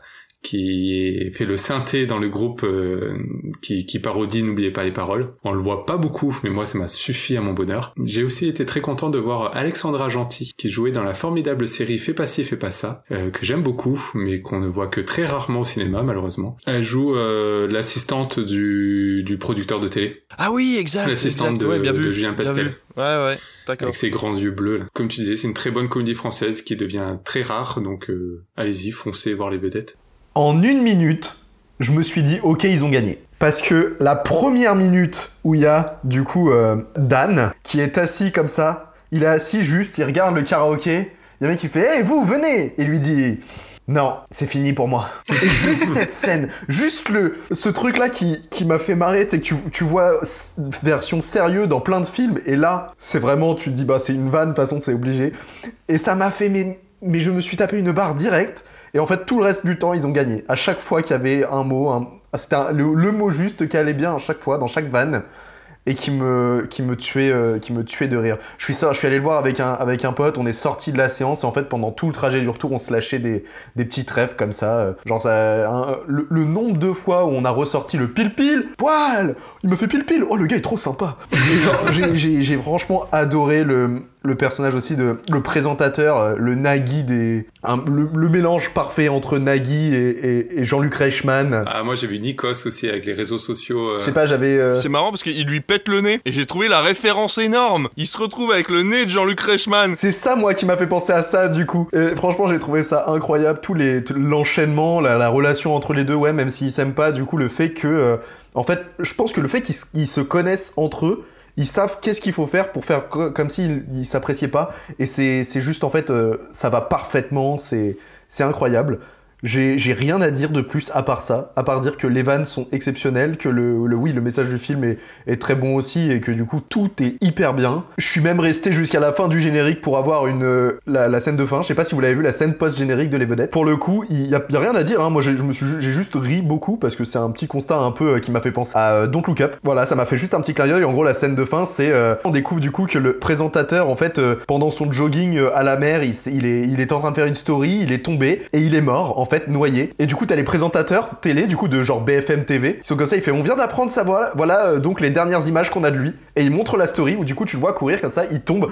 qui fait le synthé dans le groupe euh, qui, qui, parodie N'oubliez pas les paroles. On le voit pas beaucoup, mais moi ça m'a suffi à mon bonheur. J'ai aussi été très content de voir Alexandra Gentil, qui jouait dans la formidable série Fais pas ci, fais pas ça, euh, que j'aime beaucoup, mais qu'on ne voit que très rarement au cinéma malheureusement. Elle joue euh, l'assistante du, du producteur de télé. Ah oui, exact. L'assistante de, de, Julien Pastel. Ouais, ouais, d'accord. Avec ses grands yeux bleus. Comme tu disais, c'est une très bonne comédie française qui devient très rare, donc allez-y, foncez voir les vedettes en une minute, je me suis dit, ok, ils ont gagné. Parce que la première minute où il y a, du coup, euh, Dan, qui est assis comme ça, il est assis juste, il regarde le karaoké, il y a un mec qui fait, hey, vous, venez Et lui dit, non, c'est fini pour moi. Et juste cette scène, juste le, ce truc-là qui, qui m'a fait marrer, c'est que tu, tu vois version sérieux dans plein de films, et là, c'est vraiment, tu te dis, bah, c'est une vanne, de toute façon, c'est obligé. Et ça m'a fait, mais, mais je me suis tapé une barre directe. Et en fait, tout le reste du temps, ils ont gagné. À chaque fois qu'il y avait un mot, c'était le, mot juste qui allait bien à chaque fois, dans chaque vanne, et qui me, tuait, euh, qui me tuait de rire. Je suis, je suis allé le voir avec un, avec pote, on est sorti de la séance, et en fait, pendant tout le trajet du retour, on se lâchait des, des petits trèfles comme ça. Euh, genre, ça, le, nombre de fois où on a ressorti le pile-pile, poil Il me fait pile-pile Oh, le gars est trop sympa J'ai franchement adoré le le personnage aussi de le présentateur, euh, le Nagui des, le, mélange parfait entre Nagui et, Jean-Luc Reichmann. Ah moi j'ai vu Nikos aussi avec les réseaux sociaux. Euh. Je sais pas, j'avais. Euh, C'est marrant parce qu'il lui pète le nez et j'ai trouvé la référence énorme. Il se retrouve avec le nez de Jean-Luc Reichmann. C'est ça moi qui m'a fait penser à ça du coup. Et franchement j'ai trouvé ça incroyable, tous les l'enchaînement, la, relation entre les deux, ouais, même s'ils s'aiment pas, du coup le fait que, en fait, je pense que le fait qu'ils se connaissent entre eux ils savent qu'est-ce qu'il faut faire pour faire comme s'ils ne s'appréciaient pas. Et c'est juste en fait, euh, ça va parfaitement, c'est incroyable. J'ai rien à dire de plus à part ça, à part dire que les vannes sont exceptionnelles, que le, oui, le message du film est, très bon aussi et que du coup tout est hyper bien. Je suis même resté jusqu'à la fin du générique pour avoir une euh, la, scène de fin. Je sais pas si vous l'avez vu, la scène post-générique de Les Vedettes. Pour le coup, il y, a, rien à dire. Hein. Moi, j'ai juste ri beaucoup parce que c'est un petit constat un peu euh, qui m'a fait penser à euh, Don't Look Up. Voilà, ça m'a fait juste un petit clin d'œil. En gros, la scène de fin, c'est on découvre du coup que le présentateur, en fait, pendant son jogging à la mer, il, est, il est en train de faire une story, il est tombé et il est mort, fait, noyé. Et du coup, t'as les présentateurs télé, du coup, de genre BFM TV. Ils sont comme ça, il fait On vient d'apprendre ça, voilà, voilà euh, donc les dernières images qu'on a de lui. Et il montre la story où du coup, tu le vois courir comme ça, il tombe.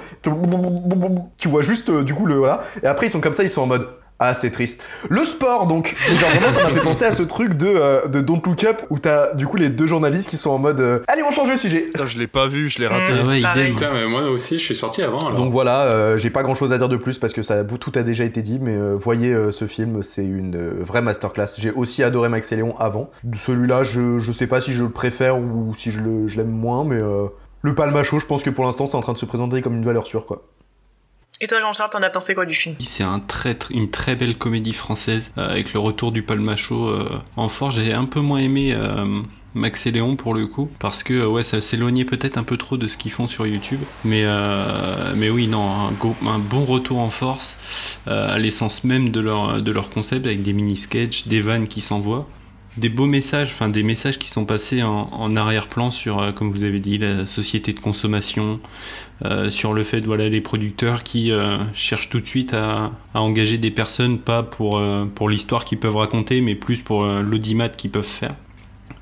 Tu vois juste, euh, du coup, le voilà. Et après, ils sont comme ça, ils sont en mode ah, c'est triste. Le sport, donc. genre, vraiment, ça m'a fait penser à ce truc de, euh, de Don't Look Up où t'as du coup les deux journalistes qui sont en mode euh, Allez, on change de sujet. Putain, je l'ai pas vu, je l'ai raté. Ah ouais. Putain, mais moi aussi, je suis sorti avant. Alors. Donc voilà, euh, j'ai pas grand chose à dire de plus parce que ça, tout a déjà été dit, mais voyez ce film, c'est une vraie masterclass. J'ai aussi adoré Max et Léon avant. Celui-là, je, je sais pas si je le préfère ou si je l'aime moins, mais le Palmacho, je pense que pour l'instant, c'est en train de se présenter comme une valeur sûre, quoi. Et toi, Jean-Charles, t'en as pensé quoi du film? C'est une très belle comédie française euh, avec le retour du palmacho euh, en force. J'ai un peu moins aimé euh, Max et Léon pour le coup parce que ouais, ça s'éloignait peut-être un peu trop de ce qu'ils font sur YouTube. Mais, mais oui, non, un, un, bon retour en force à l'essence même de leur, de leur concept avec des mini-sketchs, des vannes qui s'envoient des beaux messages, enfin des messages qui sont passés en, arrière-plan sur, euh, comme vous avez dit, la société de consommation, euh, sur le fait, voilà, les producteurs qui euh, cherchent tout de suite à, engager des personnes, pas pour, pour l'histoire qu'ils peuvent raconter, mais plus pour l'audimat qu'ils peuvent faire.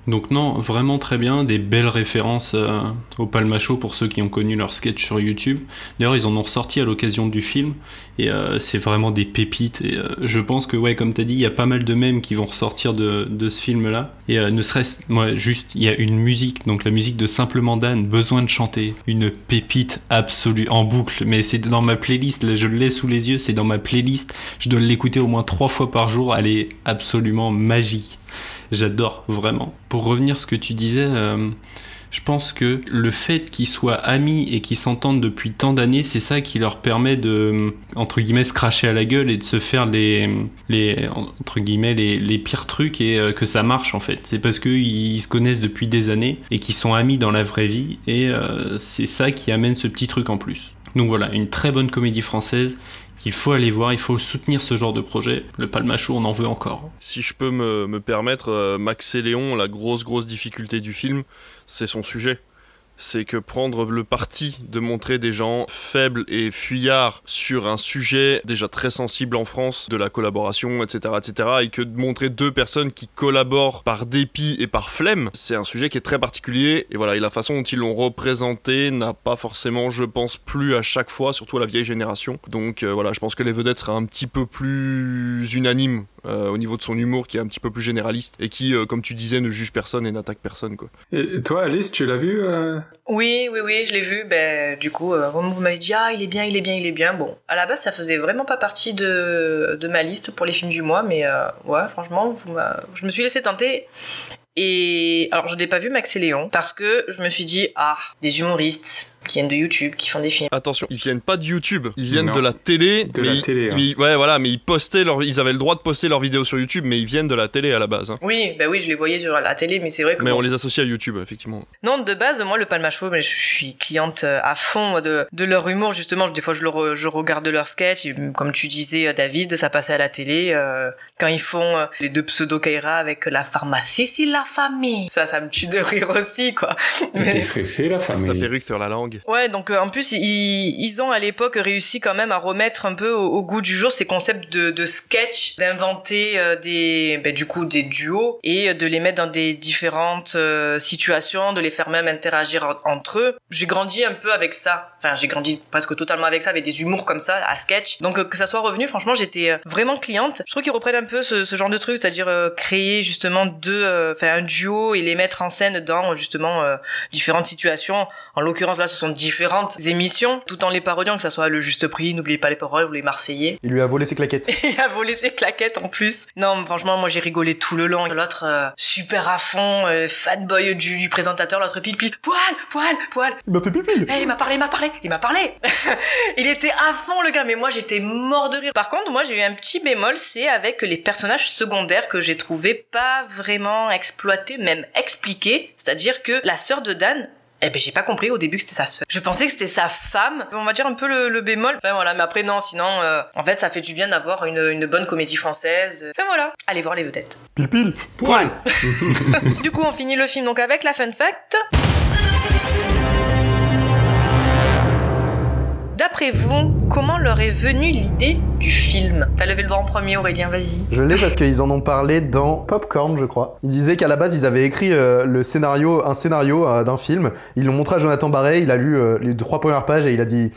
Donc non, vraiment très bien, des belles références euh, au Palmacho pour ceux qui ont connu leur sketch sur YouTube. D'ailleurs, ils en ont ressorti à l'occasion du film et euh, c'est vraiment des pépites. Euh, je pense que ouais, comme t'as dit, il y a pas mal de mèmes qui vont ressortir de, de ce film-là. Et ne serait-ce, moi, juste, il y a une musique, donc la musique de Simplement Dan, besoin de chanter, une pépite absolue en boucle. Mais c'est dans ma playlist, là, je l'ai sous les yeux, c'est dans ma playlist. Je dois l'écouter au moins trois fois par jour. Elle est absolument magique. J'adore vraiment. Pour revenir à ce que tu disais, euh, je pense que le fait qu'ils soient amis et qu'ils s'entendent depuis tant d'années, c'est ça qui leur permet de, entre guillemets, se cracher à la gueule et de se faire les, les entre guillemets, les, pires trucs et euh, que ça marche en fait. C'est parce qu'ils se connaissent depuis des années et qu'ils sont amis dans la vraie vie et euh, c'est ça qui amène ce petit truc en plus. Donc voilà, une très bonne comédie française qu'il faut aller voir, il faut soutenir ce genre de projet. Le Palmachou, on en veut encore. Si je peux me, me permettre, euh, Max et Léon, la grosse grosse difficulté du film, c'est son sujet c'est que prendre le parti de montrer des gens faibles et fuyards sur un sujet déjà très sensible en France, de la collaboration, etc., etc., et que de montrer deux personnes qui collaborent par dépit et par flemme, c'est un sujet qui est très particulier. Et voilà, et la façon dont ils l'ont représenté n'a pas forcément, je pense, plus à chaque fois, surtout à la vieille génération. Donc euh, voilà, je pense que les vedettes seraient un petit peu plus unanimes euh, au niveau de son humour qui est un petit peu plus généraliste et qui, euh, comme tu disais, ne juge personne et n'attaque personne. Quoi. Et toi, Alice, tu l'as vu euh? Oui, oui, oui, je l'ai vu. Ben, du coup, vous m'avez dit, ah, il est bien, il est bien, il est bien. Bon, à la base, ça faisait vraiment pas partie de, de ma liste pour les films du mois, mais ouais, franchement, vous je me suis laissé tenter. Et alors, je n'ai pas vu Max et Léon parce que je me suis dit, ah, des humoristes qui viennent de YouTube, qui font des films. Attention, ils viennent pas de YouTube, ils viennent de la télé. De la télé. Hein. ouais, voilà, mais ils postaient leur, ils avaient le droit de poster leurs vidéos sur YouTube, mais ils viennent de la télé à la base. Hein. Oui, bah oui, je les voyais sur la télé, mais c'est vrai que. Mais on les associe à YouTube, effectivement. Non, de base, moi, le Palma Show, je suis cliente euh, à fond de, de leur humour, justement. Des fois, je, le je regarde leurs sketchs, comme tu disais, euh, David, ça passait à la télé. Euh, quand ils font les deux pseudo Kaira avec la pharmacie, c'est la famille. Ça, ça me tue de rire aussi, quoi. Mais... C'est la famille. La perruque sur la langue. Ouais, donc en plus, ils, ils, ont à l'époque réussi quand même à remettre un peu au, goût du jour ces concepts de, de sketch, d'inventer euh, des, ben, du coup, des duos et de les mettre dans des différentes euh, situations, de les faire même interagir entre eux. J'ai grandi un peu avec ça. Enfin, j'ai grandi presque totalement avec ça, avec des humours comme ça, à sketch. Donc euh, que ça soit revenu, franchement, j'étais vraiment cliente. Je trouve qu'ils reprennent un peu ce, ce genre de truc, c'est-à-dire créer justement deux, enfin un duo et les mettre en scène dans justement différentes situations. En l'occurrence là, ce sont différentes émissions, tout en les parodiant, que ça soit le juste prix, n'oubliez pas les paroles ou les Marseillais. Il lui a volé ses claquettes. il a volé ses claquettes en plus. Non, franchement, moi j'ai rigolé tout le long. L'autre euh, super à fond, euh, fanboy du, du présentateur, l'autre pile pile, poil, poil, poil. Il m'a fait pile eh, il m'a parlé, il m'a parlé, il m'a parlé. il était à fond le gars, mais moi j'étais mort de rire. Par contre, moi j'ai eu un petit bémol, c'est avec les personnages secondaires que j'ai trouvé pas vraiment exploités, même expliqués. C'est-à-dire que la sœur de Dan, eh ben j'ai pas compris au début que c'était sa sœur. Je pensais que c'était sa femme. On va dire un peu le, bémol. Enfin voilà, mais après non, sinon euh, en fait ça fait du bien d'avoir une, une, bonne comédie française. Enfin voilà, allez voir les vedettes. Pile pile. Poil. du coup on finit le film donc avec la fun fact. D'après vous, comment leur est venue l'idée du film? T'as levé le doigt en premier, Aurélien, vas-y. Je l'ai parce qu'ils en ont parlé dans Popcorn, je crois. Ils disaient qu'à la base, ils avaient écrit euh, le scénario, un scénario euh, d'un film. Ils l'ont montré à Jonathan Barré, il a lu euh, les trois premières pages et il a dit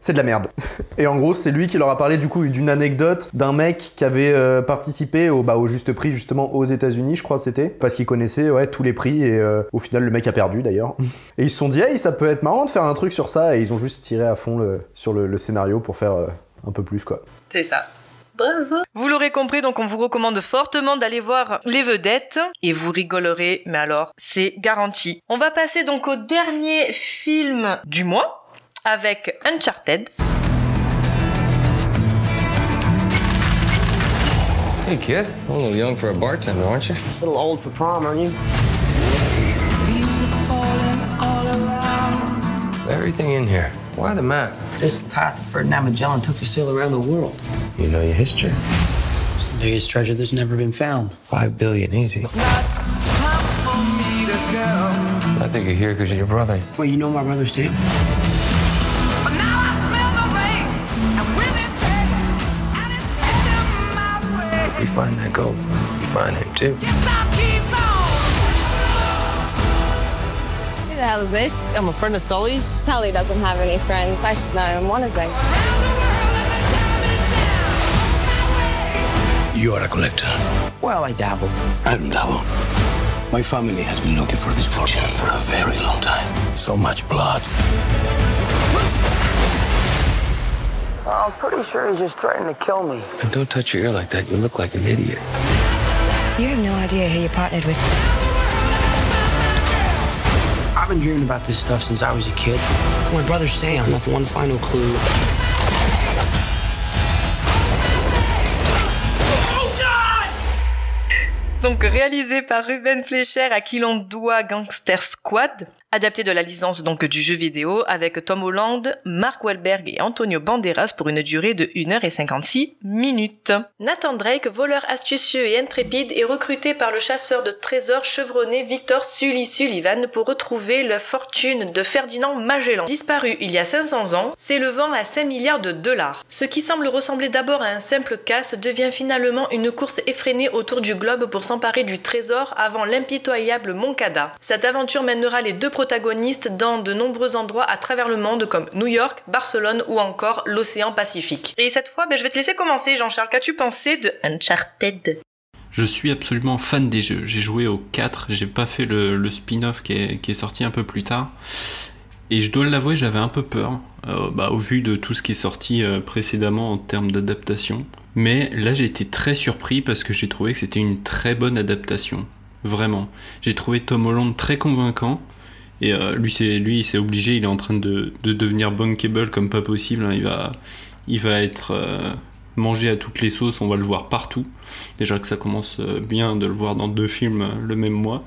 c'est de la merde. Et en gros, c'est lui qui leur a parlé du coup d'une anecdote d'un mec qui avait euh, participé au, bah, au juste prix justement aux États-Unis, je crois c'était, parce qu'il connaissait ouais, tous les prix et euh, au final le mec a perdu d'ailleurs. Et ils se sont dit, hey, ça peut être marrant de faire un truc sur ça et ils ont juste tiré à fond le, sur le, scénario pour faire euh, un peu plus quoi. C'est ça. Bravo. Vous l'aurez compris, donc on vous recommande fortement d'aller voir les vedettes et vous rigolerez, mais alors c'est garanti. On va passer donc au dernier film du mois avec Uncharted. Hey kid, a little young for a bartender, aren't you? A little old for prom, aren't you? Everything in here. Why the map? This path Ferdinand Magellan took to sail around the world. You know your history. It's the biggest treasure that's never been found. Five billion, easy. I think you're here because of your brother. Well, you know my brother, Sam? Find that gold, we find him too. Yes, Who the hell is this? I'm a friend of Sully's. Sally doesn't have any friends. I should know I'm one of them. You are a collector. Well, I dabble. I don't dabble. My family has been looking for this fortune for a very long time. So much blood. I'm pretty sure he's just threatening to kill me. And don't touch your ear like that. You look like an idiot. You have no idea who you partnered with. I've been dreaming about this stuff since I was a kid. My brother Sam left one final clue. Donc réalisé par Ruben Fleischer à qui l'on doit Gangster Squad, adapté de la licence donc du jeu vidéo avec Tom Holland, Mark Wahlberg et Antonio Banderas pour une durée de 1h56 minutes. Nathan Drake, voleur astucieux et intrépide, est recruté par le chasseur de trésors chevronné Victor Sully Sullivan pour retrouver la fortune de Ferdinand Magellan, disparu il y a 500 ans, s'élevant à 5 milliards de dollars. Ce qui semble ressembler d'abord à un simple casse devient finalement une course effrénée autour du globe pour s'emparer du trésor avant l'impitoyable Moncada. Cette aventure mènera les deux protagonistes dans de nombreux endroits à travers le monde comme New York, Barcelone ou encore l'océan Pacifique. Et cette fois, ben, je vais te laisser commencer Jean-Charles. Qu'as-tu pensé de Uncharted? Je suis absolument fan des jeux. J'ai joué au 4, j'ai pas fait le, spin-off qui est, qui est sorti un peu plus tard. Et je dois l'avouer, j'avais un peu peur, euh, bah, au vu de tout ce qui est sorti euh, précédemment en termes d'adaptation. Mais là, j'ai été très surpris parce que j'ai trouvé que c'était une très bonne adaptation. Vraiment. J'ai trouvé Tom Holland très convaincant. Et euh, lui, c'est lui, obligé. Il est en train de, de devenir bankable comme pas possible. hein. Il va, être euh, mangé à toutes les sauces. On va le voir partout. Déjà que ça commence euh, bien de le voir dans deux films le même mois.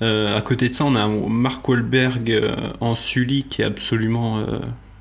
À côté de ça, on a Mark Wahlberg en Sully qui est absolument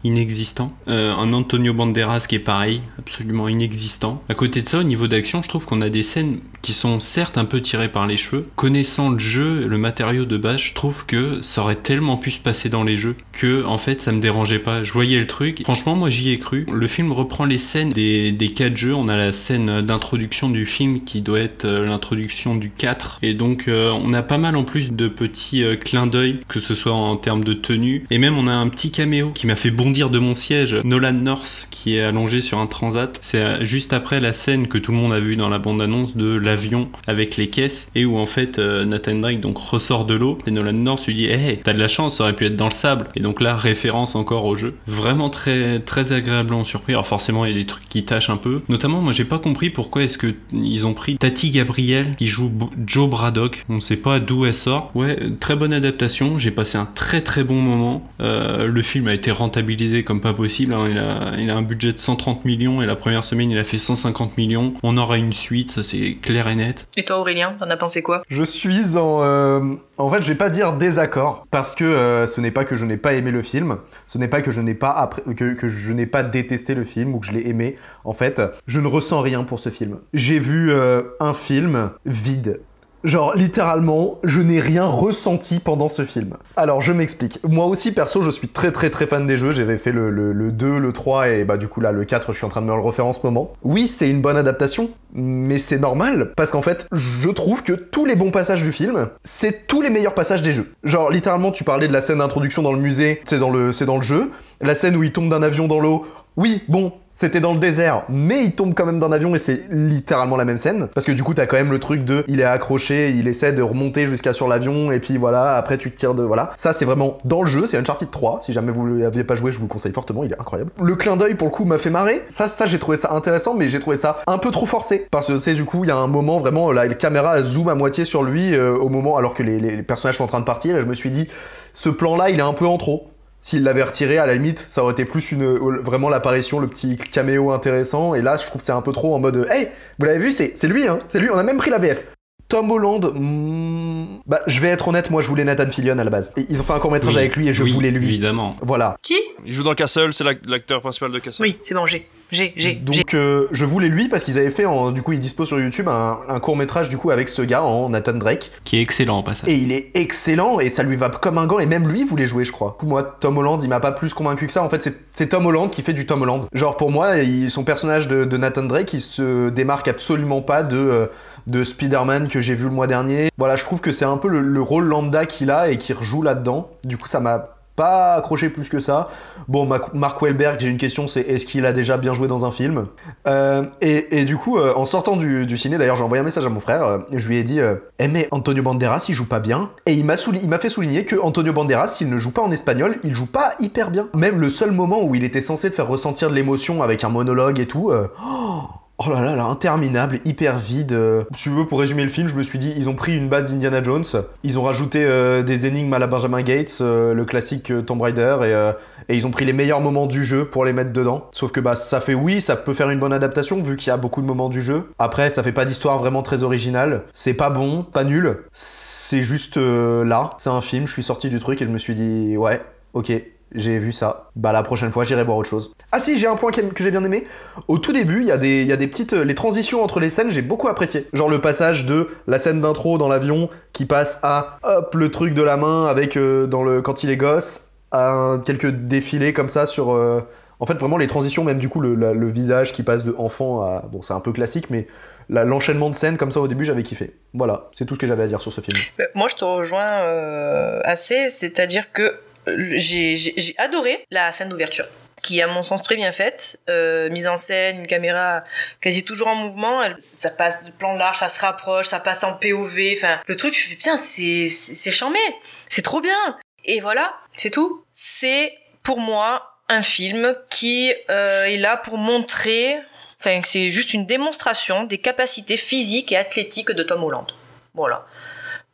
inexistant. Euh, un Antonio Banderas qui est pareil, absolument inexistant. À côté de ça, au niveau d'action, je trouve qu'on a des scènes qui sont certes un peu tirées par les cheveux. Connaissant le jeu, le matériau de base, je trouve que ça aurait tellement pu se passer dans les jeux que en fait ça me dérangeait pas. Je voyais le truc. Franchement, moi j'y ai cru. Le film reprend les scènes des, des 4 jeux. On a la scène d'introduction du film qui doit être euh, l'introduction du 4. Et donc euh, on a pas mal en plus de petits clins d'œil, que ce soit en termes de tenue. Et même on a un petit caméo qui m'a fait de mon siège. Nolan North qui est allongé sur un transat. C'est euh, juste après la scène que tout le monde a vu dans la bande-annonce de l'avion avec les caisses et où en fait euh, Nathan Drake donc ressort de l'eau et Nolan North lui dit hey t'as de la chance ça aurait pu être dans le sable et donc là référence encore au jeu. Vraiment très très agréablement surpris. Alors forcément il y a des trucs qui tâchent un peu. Notamment moi j'ai pas compris pourquoi est-ce que ils ont pris Tati Gabriel qui joue Joe Braddock. On sait pas d'où elle sort. Ouais très bonne adaptation. J'ai passé un très très bon moment. Euh, le film a été rentabilisé comme pas possible hein. il, a, il a un budget de 130 millions et la première semaine il a fait 150 millions on aura une suite ça c'est clair et net Et toi Aurélien, t'en as pensé quoi? Je suis en... euh, en fait, je vais pas dire désaccord, parce que euh, ce n'est pas que je n'ai pas aimé le film, ce n'est pas que je n'ai pas, appré- que, que je n'ai pas détesté le film ou que je l'ai aimé. En fait, je ne ressens rien pour ce film. J'ai vu euh, un film vide. Genre, littéralement, je n'ai rien ressenti pendant ce film. Alors, je m'explique. Moi aussi, perso, je suis très très très fan des jeux. J'avais fait le, le, le 2, le 3 et bah du coup là, le 4, je suis en train de me le refaire en ce moment. Oui, c'est une bonne adaptation, mais c'est normal, parce qu'en fait, je trouve que tous les bons passages du film, c'est tous les meilleurs passages des jeux. Genre, littéralement, tu parlais de la scène d'introduction dans le musée, c'est dans le, dans le jeu. La scène où il tombe d'un avion dans l'eau, oui, bon, c'était dans le désert, mais il tombe quand même d'un avion et c'est littéralement la même scène. Parce que du coup, t'as quand même le truc de il est accroché, il essaie de remonter jusqu'à sur l'avion, et puis voilà, après tu te tires de. Voilà. Ça, c'est vraiment dans le jeu, c'est Uncharted 3. Si jamais vous l'aviez pas joué, je vous le conseille fortement, il est incroyable. Le clin d'œil, pour le coup, m'a fait marrer. Ça, ça j'ai trouvé ça intéressant, mais j'ai trouvé ça un peu trop forcé. Parce que tu sais, du coup, il y a un moment vraiment, là, la caméra zoom à moitié sur lui euh, au moment, alors que les, les- les personnages sont en train de partir, et je me suis dit, ce plan-là, il est un peu en trop. S'il l'avait retiré, à la limite, ça aurait été plus une vraiment l'apparition, le petit caméo intéressant. Et là, je trouve que c'est un peu trop en mode Hey, vous l'avez vu, c'est c'est lui, hein C'est lui, on a même pris la VF. Tom Holland, hmm, bah, je vais être honnête, moi je voulais Nathan Fillion à la base. Et ils ont fait un court métrage Oui, avec lui et je oui, voulais lui. Évidemment. Voilà. Qui? Il joue dans Castle, c'est l'ac- l'acteur principal de Castle. Oui, c'est bon, j'ai. J'ai, j'ai. Donc euh, je voulais lui parce qu'ils avaient fait, en, du coup il dispose sur YouTube un, un court métrage du coup avec ce gars en Nathan Drake. Qui est excellent en passage. Et il est excellent et ça lui va comme un gant et même lui voulait jouer je crois. Du coup, moi Tom Holland il m'a pas plus convaincu que ça en fait c'est- c'est Tom Holland qui fait du Tom Holland. Genre pour moi il- son personnage de, de Nathan Drake il se démarque absolument pas de, euh, de Spider-Man que j'ai vu le mois dernier. Voilà je trouve que c'est un peu le, le rôle lambda qu'il a et qu'il rejoue là-dedans. Du coup ça m'a pas accroché plus que ça. Bon, Mac- Mark j'ai une question, c'est est-ce qu'il a déjà bien joué dans un film Euh, et, du coup, euh, en sortant du, ciné, d'ailleurs, j'ai envoyé un message à mon frère, euh, je lui ai dit, eh mais Antonio Banderas, il joue pas bien. Et il m'a fait souligner que Antonio Banderas, s'il ne joue pas en espagnol, il joue pas hyper bien. Même le seul moment où il était censé faire ressentir de l'émotion avec un monologue et tout. oh, Oh là là là, interminable, hyper vide. euh. Si tu veux, pour résumer le film, je me suis dit, ils ont pris une base d'Indiana Jones, ils ont rajouté euh, des énigmes à la Benjamin Gates, euh, le classique Tomb Raider, et, et ils ont pris les meilleurs moments du jeu pour les mettre dedans. Sauf que bah ça fait oui, ça peut faire une bonne adaptation vu qu'il y a beaucoup de moments du jeu. Après, ça fait pas d'histoire vraiment très originale. C'est pas bon, pas nul. C'est juste là. C'est un film. Je suis sorti du truc et je me suis dit ouais, ok. J'ai vu ça. Bah la prochaine fois j'irai voir autre chose. Ah si, j'ai un point que j'ai bien aimé. Au tout début, il y, a des- y a des petites... Les transitions entre les scènes, j'ai beaucoup apprécié. Genre le passage de la scène d'intro dans l'avion qui passe à hop le truc de la main avec euh, dans le quand il est gosse à un- quelques défilés comme ça sur... euh, En fait vraiment les transitions, même du coup le, visage qui passe de enfant à... Bon c'est un peu classique mais l'enchaînement de scènes comme ça au début j'avais kiffé. Voilà, c'est tout ce que j'avais à dire sur ce film. Euh, Moi, je te rejoins euh, assez, c'est-à-dire que euh, j'ai adoré la scène d'ouverture qui à mon sens très bien faite, euh, mise en scène, une caméra quasi toujours en mouvement, elle- ça passe de plan large, ça se rapproche, ça passe en POV, enfin le truc, je fais bien, c'est c'est charmé, c'est trop bien. Et voilà, c'est tout. C'est pour moi un film qui euh, est là pour montrer, enfin c'est juste une démonstration des capacités physiques et athlétiques de Tom Holland. Voilà.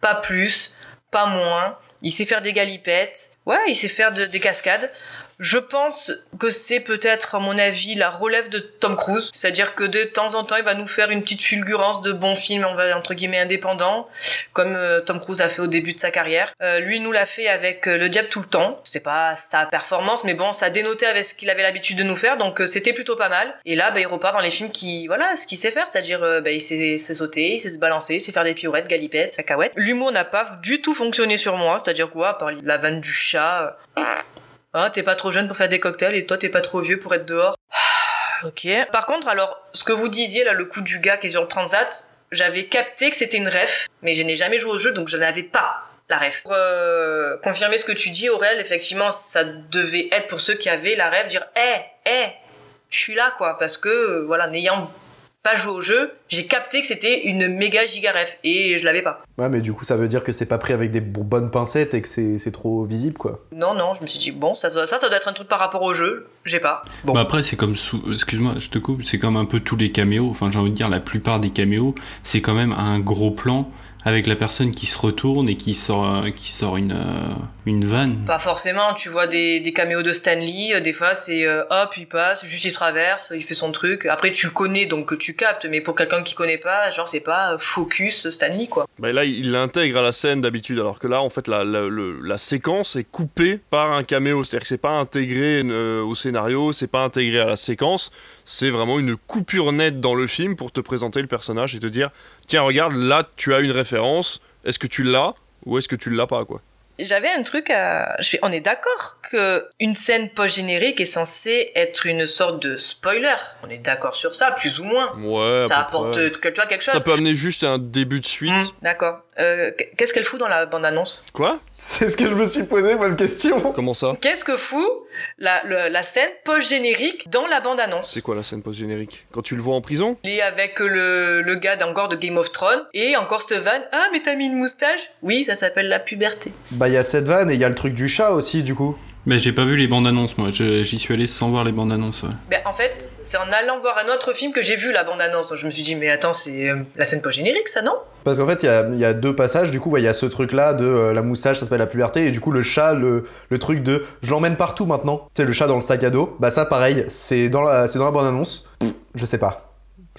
Pas plus, pas moins. Il sait faire des galipettes. Ouais, il sait faire de- des cascades. Je pense que c'est peut-être, à mon avis, la relève de Tom Cruise. C'est-à-dire que de temps en temps, il va nous faire une petite fulgurance de bons films, on va entre guillemets indépendants, comme euh, Tom Cruise a fait au début de sa carrière. Euh, lui nous l'a fait avec euh, Le Diable tout le temps. C'était pas sa performance, mais bon, ça dénotait avec ce qu'il avait l'habitude de nous faire, donc c'était plutôt pas mal. Et là, bah, il repart dans les films qui, voilà, ce qu'il sait faire, c'est-à-dire, bah, il sait, sauter, il sait se balancer, il sait faire des pirouettes, galipettes, cacahuètes. L'humour n'a pas du tout fonctionné sur moi, c'est-à-dire quoi, à la vanne du chat. Hein, t'es pas trop jeune pour faire des cocktails et toi t'es pas trop vieux pour être dehors. ok. Par contre, alors, ce que vous disiez là, le coup du gars qui est sur le transat, j'avais capté que c'était une ref, mais je n'ai jamais joué au jeu donc je n'avais pas la ref. Pour euh, confirmer ce que tu dis, Aurel, effectivement, ça devait être pour ceux qui avaient la ref, dire hé, hé, je suis là quoi, parce que euh, voilà, n'ayant pas joué au jeu, j'ai capté que c'était une méga giga ref et je l'avais pas. Ouais mais du coup ça veut dire que c'est pas pris avec des bo- bonnes pincettes et que c'est c'est trop visible quoi. Non, non, je me suis dit, bon, ça, ça, ça doit être un truc par rapport au jeu, j'ai pas. Bon. Bah après, c'est comme sous... Excuse-moi, je te coupe. C'est comme un peu tous les caméos. Enfin, j'ai envie de dire, la plupart des caméos, c'est quand même un gros plan avec la personne qui se retourne et qui sort, qui sort une, euh, une vanne. Pas forcément, tu vois des, des caméos de Stanley, euh, des fois c'est euh, hop, il passe, juste il traverse, il fait son truc. Après tu le connais donc tu captes, mais pour quelqu'un qui connaît pas, genre c'est pas focus Stanley quoi. Bah là, il l'intègre à la scène d'habitude, alors que là, en fait, la, la, séquence est coupée par un caméo. C'est-à-dire que c'est pas intégré euh, au scénario, c'est pas intégré à la séquence. C'est vraiment une coupure nette dans le film pour te présenter le personnage et te dire tiens, regarde, là, tu as une référence. Est-ce que tu l'as ou est-ce que tu l'as pas, quoi? J'avais un truc à. Je fais, on est d'accord que une scène post-générique est censée être une sorte de spoiler. On est d'accord sur ça, plus ou moins. Ouais. ça apporte que tu vois quelque chose. Ça peut amener juste un début de suite. Hmm, d'accord. Euh, Qu'est-ce qu'elle fout dans la bande-annonce? Quoi? C'est ce que je me suis posé, même question. Comment ça? Qu'est-ce que fout la, le- la scène post-générique dans la bande-annonce? C'est quoi la scène post-générique? Quand tu le vois en prison? Il est avec le, le gars d'encore de Game of Thrones et encore ce van. Ah, mais t'as mis une moustache? Oui, ça s'appelle la puberté. Bah il y a cette vanne et il y a le truc du chat aussi du coup. Mais j'ai pas vu les bandes annonces, moi. J'y suis allé sans voir les bandes annonces. ouais. Ben, en fait, c'est en allant voir un autre film que j'ai vu la bande-annonce. Donc, Je me suis dit, mais attends, c'est euh, la scène post-générique, ça, non? Parce qu'en fait, il y a, il y a deux passages. Du coup, ouais, il y a ce truc-là de euh, la moustache, ça s'appelle la puberté. Et du coup, le chat, le, le truc de je l'emmène partout maintenant. Tu sais, le chat dans le sac à dos. Bah, ça, pareil, c'est dans la, c'est dans la bande-annonce. Je sais pas.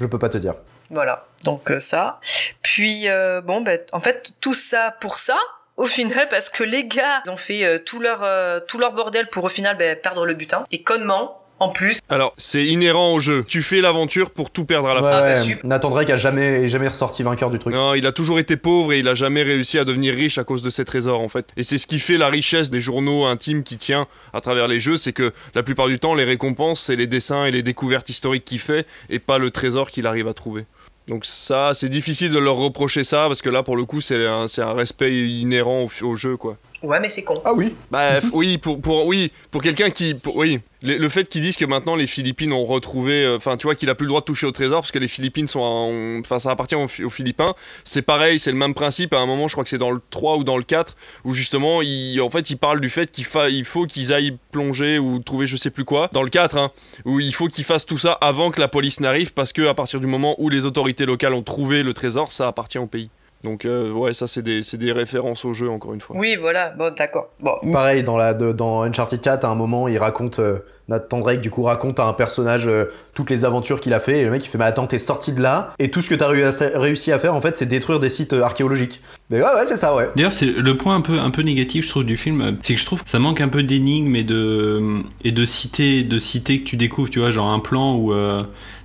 Je peux pas te dire. Voilà, donc euh, ça. Puis, euh, bon, ben, en fait, tout ça pour ça, au final, parce que les gars ils ont fait euh, tout, leur, euh, tout leur bordel pour au final ben, perdre le butin. Et connement, en plus. Alors, c'est inhérent au jeu. Tu fais l'aventure pour tout perdre à la Ouais, fin. ouais, Nathan Drake a jamais, jamais ressorti vainqueur du truc. Non, il a toujours été pauvre et il a jamais réussi à devenir riche à cause de ses trésors en fait. Et c'est ce qui fait la richesse des journaux intimes qui tient à travers les jeux, c'est que la plupart du temps les récompenses c'est les dessins et les découvertes historiques qu'il fait et pas le trésor qu'il arrive à trouver. Donc ça, c'est difficile de leur reprocher ça parce que là pour le coup c'est un, c'est un respect inhérent au, au jeu quoi. Ouais, mais c'est con. Ah oui Bah f- oui, pour, pour, oui, pour quelqu'un qui... pour- oui, le, le fait qu'ils disent que maintenant les Philippines ont retrouvé... euh, Enfin, tu vois qu'il a plus le droit de toucher au trésor parce que les Philippines sont... en- Enfin, ça appartient aux, aux Philippins. C'est pareil, c'est le même principe. À un moment, je crois que c'est dans le 3 ou dans le 4, où justement, il, en fait, ils parlent du fait qu'il fa- il faut qu'ils aillent plonger ou trouver je sais plus quoi. Dans le 4, hein, où il faut qu'ils fassent tout ça avant que la police n'arrive parce que à partir du moment où les autorités locales ont trouvé le trésor, ça appartient au pays. Donc euh, ouais, ça c'est des, références au jeu encore une fois. Oui, voilà, bon, d'accord. Bon. Pareil, dans, la, de- dans Uncharted 4, à un moment, il raconte. euh, Nathan Drake, du coup, raconte à un personnage euh, toutes les aventures qu'il a fait. Et le mec, il fait Mais attends, t'es sorti de là. Et tout ce que t'as réu- réussi à faire, en fait, c'est détruire des sites euh, archéologiques. Mais ouais, ouais, c'est ça, ouais. D'ailleurs, c'est le point un peu, un peu négatif, je trouve, du film, euh, c'est que je trouve que ça manque un peu d'énigmes et de, et de cités, de cités que tu découvres, tu vois, genre un plan où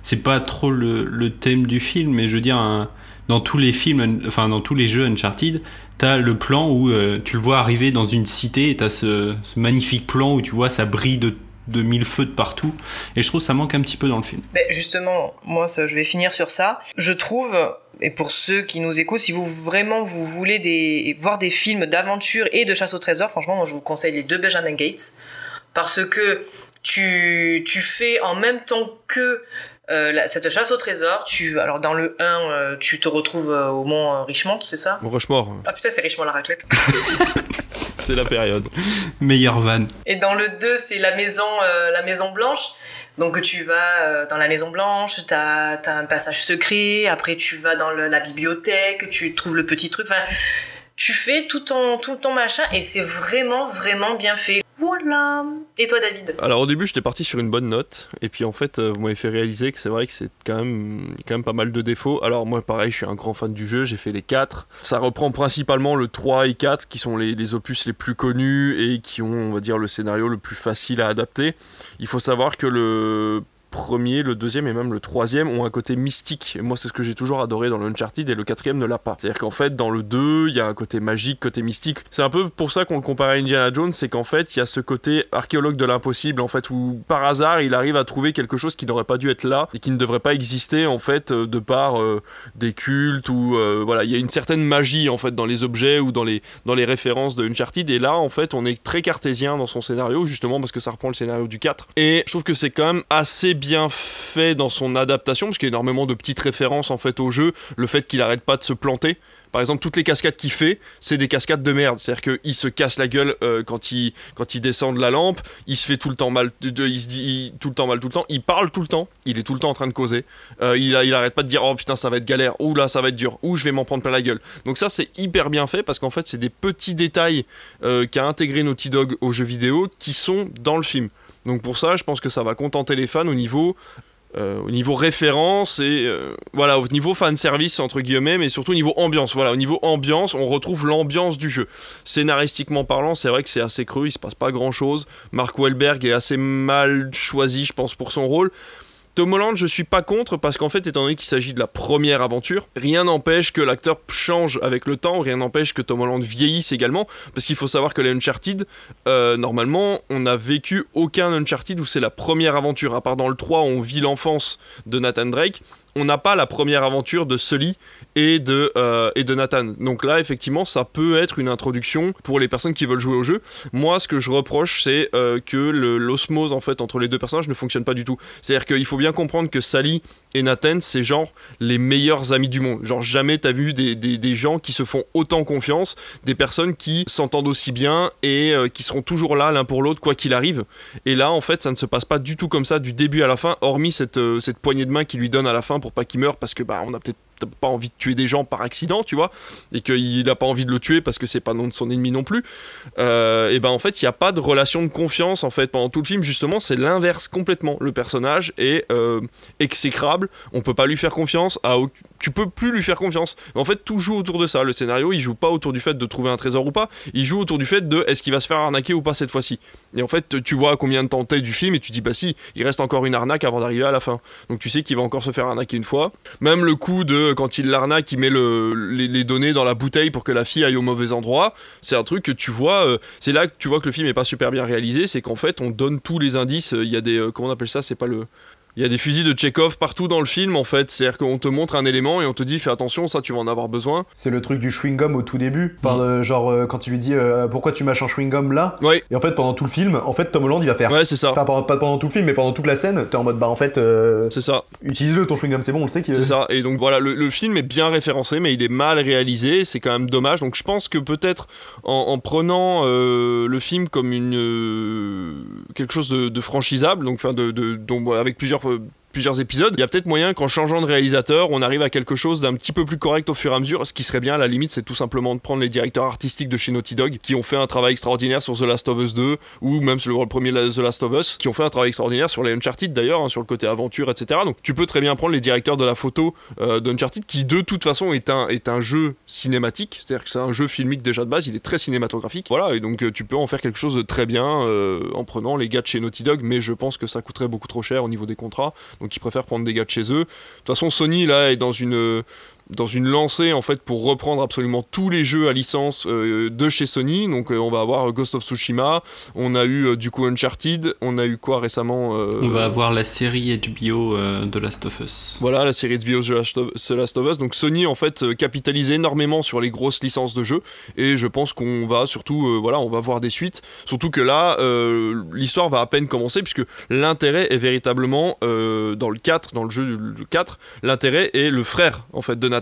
c'est pas trop le, le thème du film, mais je veux dire, dans tous les films, enfin, dans tous les jeux Uncharted, t'as le plan où tu le vois arriver dans une cité et t'as ce, ce magnifique plan où tu vois ça brille de, de mille feux de partout, et je trouve que ça manque un petit peu dans le film. Ben, justement, moi, ça, je vais finir sur ça. Je trouve, et pour ceux qui nous écoutent, si vous vraiment vous voulez des, voir des films d'aventure et de chasse au trésor, franchement, moi, je vous conseille les deux Benjamin Gates. Parce que tu, tu fais en même temps que euh, la- cette chasse au trésor, tu, alors dans le 1, euh, tu te retrouves euh, au mont euh, Richmond, c'est ça? Rochemort, Ah putain, c'est Richmond la raclette. c'est la période. Meilleure van. Et dans le 2, c'est la maison, euh, la maison blanche. Donc tu vas euh, dans la maison blanche, t'as as un passage secret. Après tu vas dans le- la bibliothèque, tu trouves le petit truc. Enfin, tu fais tout ton tout ton machin et c'est vraiment vraiment bien fait. Voilà. Et toi David? Alors au début j'étais parti sur une bonne note et puis en fait euh, vous m'avez fait réaliser que c'est vrai que c'est quand même, quand même pas mal de défauts. Alors moi pareil je suis un grand fan du jeu, j'ai fait les 4. Ça reprend principalement le 3 et 4 qui sont les, les opus les plus connus et qui ont on va dire le scénario le plus facile à adapter. Il faut savoir que le premier, le deuxième et même le troisième ont un côté mystique. Et moi, c'est ce que j'ai toujours adoré dans le Uncharted et le quatrième ne l'a pas. C'est-à-dire qu'en fait, dans le 2, il y a un côté magique, côté mystique. C'est un peu pour ça qu'on le compare à Indiana Jones, c'est qu'en fait, il y a ce côté archéologue de l'impossible, en fait, où par hasard, il arrive à trouver quelque chose qui n'aurait pas dû être là et qui ne devrait pas exister, en fait, euh, de par euh, des cultes ou euh, voilà, il y a une certaine magie, en fait, dans les objets ou dans les, dans les références de Uncharted. Et là, en fait, on est très cartésien dans son scénario, justement, parce que ça reprend le scénario du 4. Et je trouve que c'est quand même assez bien fait dans son adaptation, parce qu'il y a énormément de petites références, en fait, au jeu. Le fait qu'il arrête pas de se planter. Par exemple, toutes les cascades qu'il fait, c'est des cascades de merde. C'est-à-dire qu'il se casse la gueule euh, quand, il, quand il descend de la lampe, il se fait tout le temps mal, il se dit tout le temps mal, tout le temps. Il parle tout le temps, il est tout le temps en train de causer. Euh, il, il arrête pas de dire oh putain ça va être galère, ou là ça va être dur, ou je vais m'en prendre plein la gueule. Donc ça c'est hyper bien fait parce qu'en fait c'est des petits détails euh, qu'a intégré Naughty Dog au jeu vidéo qui sont dans le film. Donc pour ça je pense que ça va contenter les fans au niveau euh, référence et euh, voilà au niveau fan service entre guillemets mais surtout au niveau ambiance. Voilà au niveau ambiance on retrouve l'ambiance du jeu. Scénaristiquement parlant c'est vrai que c'est assez creux il se passe pas grand chose Mark Wahlberg est assez mal choisi je pense pour son rôle Tom Holland, je suis pas contre parce qu'en fait, étant donné qu'il s'agit de la première aventure, rien n'empêche que l'acteur change avec le temps, rien n'empêche que Tom Holland vieillisse également, parce qu'il faut savoir que les Uncharted, euh, normalement, on n'a vécu aucun Uncharted où c'est la première aventure, à part dans le 3 où on vit l'enfance de Nathan Drake, on n'a pas la première aventure de Sully et de, euh, et de Nathan. Donc là, effectivement, ça peut être une introduction pour les personnes qui veulent jouer au jeu. Moi, ce que je reproche, c'est euh, que l'osmose en fait entre les deux personnages ne fonctionne pas du tout. C'est-à-dire qu'il faut bien comprendre que Sally et Nathan, c'est genre les meilleurs amis du monde. Genre jamais t'as vu des, des, gens qui se font autant confiance, des personnes qui s'entendent aussi bien et euh, qui seront toujours là l'un pour l'autre quoi qu'il arrive. Et là, en fait, ça ne se passe pas du tout comme ça du début à la fin, hormis cette, cette poignée de main qu'il lui donne à la fin pour pas qu'il meure parce que bah on a peut-être pas envie de tuer des gens par accident, tu vois, et qu'il n'a pas envie de le tuer parce que c'est pas son ennemi non plus. Euh, et ben en fait, il n'y a pas de relation de confiance en fait pendant tout le film. Justement, c'est l'inverse complètement. Le personnage est euh, exécrable. On peut pas lui faire confiance. À tu peux plus lui faire confiance. En fait, tout joue autour de ça. Le scénario, il joue pas autour du fait de trouver un trésor ou pas. Il joue autour du fait de est-ce qu'il va se faire arnaquer ou pas cette fois-ci? Et en fait, tu vois combien de temps t'es du film et tu dis bah si, il reste encore une arnaque avant d'arriver à la fin. Donc tu sais qu'il va encore se faire arnaquer une fois. Même le coup de quand il l'arnaque, il met le, les, les données dans la bouteille pour que la fille aille au mauvais endroit. C'est un truc que tu vois. euh, c'est là que tu vois que le film est pas super bien réalisé. C'est qu'en fait, on donne tous les indices. Il y a des euh, comment on appelle ça? C'est pas le il y a des fusils de Chekhov partout dans le film en fait, c'est-à-dire qu'on te montre un élément et on te dit fais attention, ça tu vas en avoir besoin. C'est le truc du chewing-gum au tout début. Par, euh, genre, euh, quand tu lui dis euh, pourquoi tu mâches un chewing-gum là Ouais. Et en fait, pendant tout le film, en fait, Tom Holland il va faire. Ouais, c'est ça. Enfin, pendant- pas pendant tout le film, mais pendant toute la scène, t'es en mode bah en fait. C'est ça. Utilise-le ton chewing-gum, c'est bon, on le sait qu'il C'est ça. Et donc voilà, le, le film est bien référencé, mais il est mal réalisé. C'est quand même dommage. Donc je pense que peut-être en, en prenant le film comme une quelque chose de, de franchisable, donc enfin de, de- avec plusieurs euh, plusieurs épisodes, il y a peut-être moyen qu'en changeant de réalisateur, on arrive à quelque chose d'un petit peu plus correct au fur et à mesure. Ce qui serait bien, à la limite, c'est tout simplement de prendre les directeurs artistiques de chez Naughty Dog, qui ont fait un travail extraordinaire sur The Last of Us 2, ou même sur le premier The Last of Us, qui ont fait un travail extraordinaire sur les Uncharted d'ailleurs, hein, sur le côté aventure, etc. Donc tu peux très bien prendre les directeurs de la photo euh, d'Uncharted, qui de toute façon est un, jeu cinématique, c'est-à-dire que c'est un jeu filmique déjà de base, il est très cinématographique. Voilà, et donc euh, tu peux en faire quelque chose de très bien euh, en prenant les gars de chez Naughty Dog, mais je pense que ça coûterait beaucoup trop cher au niveau des contrats, donc ils préfèrent prendre des gars de chez eux. De toute façon, Sony là est dans une dans une lancée en fait pour reprendre absolument tous les jeux à licence euh, de chez Sony. Donc euh, on va avoir Ghost of Tsushima, on a eu euh, du coup Uncharted, on a eu quoi récemment euh, On va avoir la série HBO euh, de Last of Us. voilà, la série de HBO The Last of- The Last of Us. Donc Sony en fait euh, capitalise énormément sur les grosses licences de jeux et je pense qu'on va surtout euh, voilà, on va voir des suites. Surtout que là euh, l'histoire va à peine commencer puisque l'intérêt est véritablement euh, dans le 4, dans le jeu le 4, l'intérêt est le frère en fait de Nathan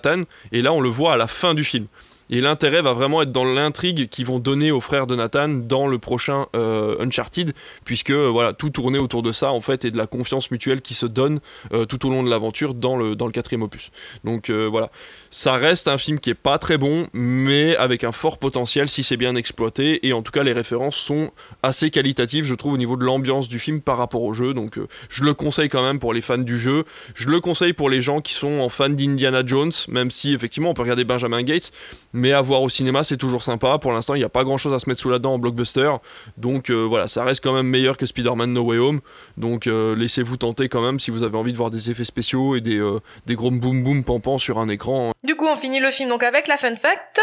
et là on le voit à la fin du film. Et l'intérêt va vraiment être dans l'intrigue qu'ils vont donner aux frères de Nathan dans le prochain euh, Uncharted, puisque euh, voilà tout tournait autour de ça en fait et de la confiance mutuelle qui se donne euh, tout au long de l'aventure dans le, dans le quatrième opus. Donc voilà, ça reste un film qui est pas très bon, mais avec un fort potentiel si c'est bien exploité. Et en tout cas, les références sont assez qualitatives, je trouve, au niveau de l'ambiance du film par rapport au jeu. Donc je le conseille quand même pour les fans du jeu. Je le conseille pour les gens qui sont en fans d'Indiana Jones, même si effectivement on peut regarder Benjamin Gates, mais à voir au cinéma c'est toujours sympa. Pour l'instant, il n'y a pas grand chose à se mettre sous la dent en blockbuster. Donc euh, voilà, ça reste quand même meilleur que Spider-Man No Way Home. Donc euh, laissez-vous tenter quand même si vous avez envie de voir des effets spéciaux et des, euh, des gros boum boum pampans sur un écran. Du coup, on finit le film donc avec la fun fact.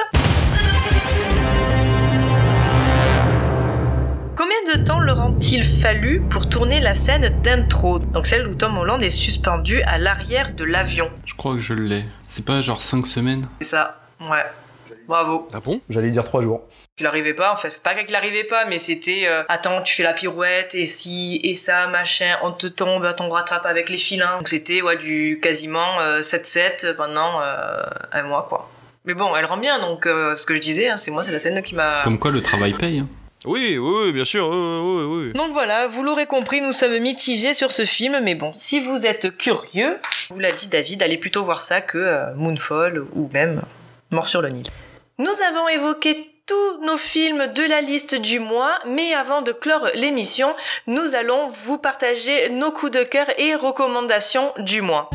Combien de temps leur a-t-il fallu pour tourner la scène d'intro? Donc celle où Tom Holland est suspendu à l'arrière de l'avion. Je crois que je l'ai. C'est pas genre 5 semaines? C'est ça. Ouais. Bravo. Ah bon? J'allais dire 3 jours. qu'il arrivait pas en fait pas qu'il arrivait pas mais c'était euh, attends tu fais la pirouette et si et ça machin on te tombe on rattrape avec les filins donc c'était ouais du quasiment euh, 7-7 pendant euh, un mois quoi mais bon elle rend bien donc euh, ce que je disais hein, c'est moi c'est la scène qui m'a Comme quoi le travail paye. hein. Oui, oui, oui, bien sûr, oui, oui, oui, oui. donc voilà, vous l'aurez compris, nous sommes mitigés sur ce film, mais bon, si vous êtes curieux, vous l'a dit David, allez plutôt voir ça que euh, Moonfall ou même Mort sur le Nil. Nous avons évoqué tous nos films de la liste du mois, mais avant de clore l'émission, nous allons vous partager nos coups de cœur et recommandations du mois.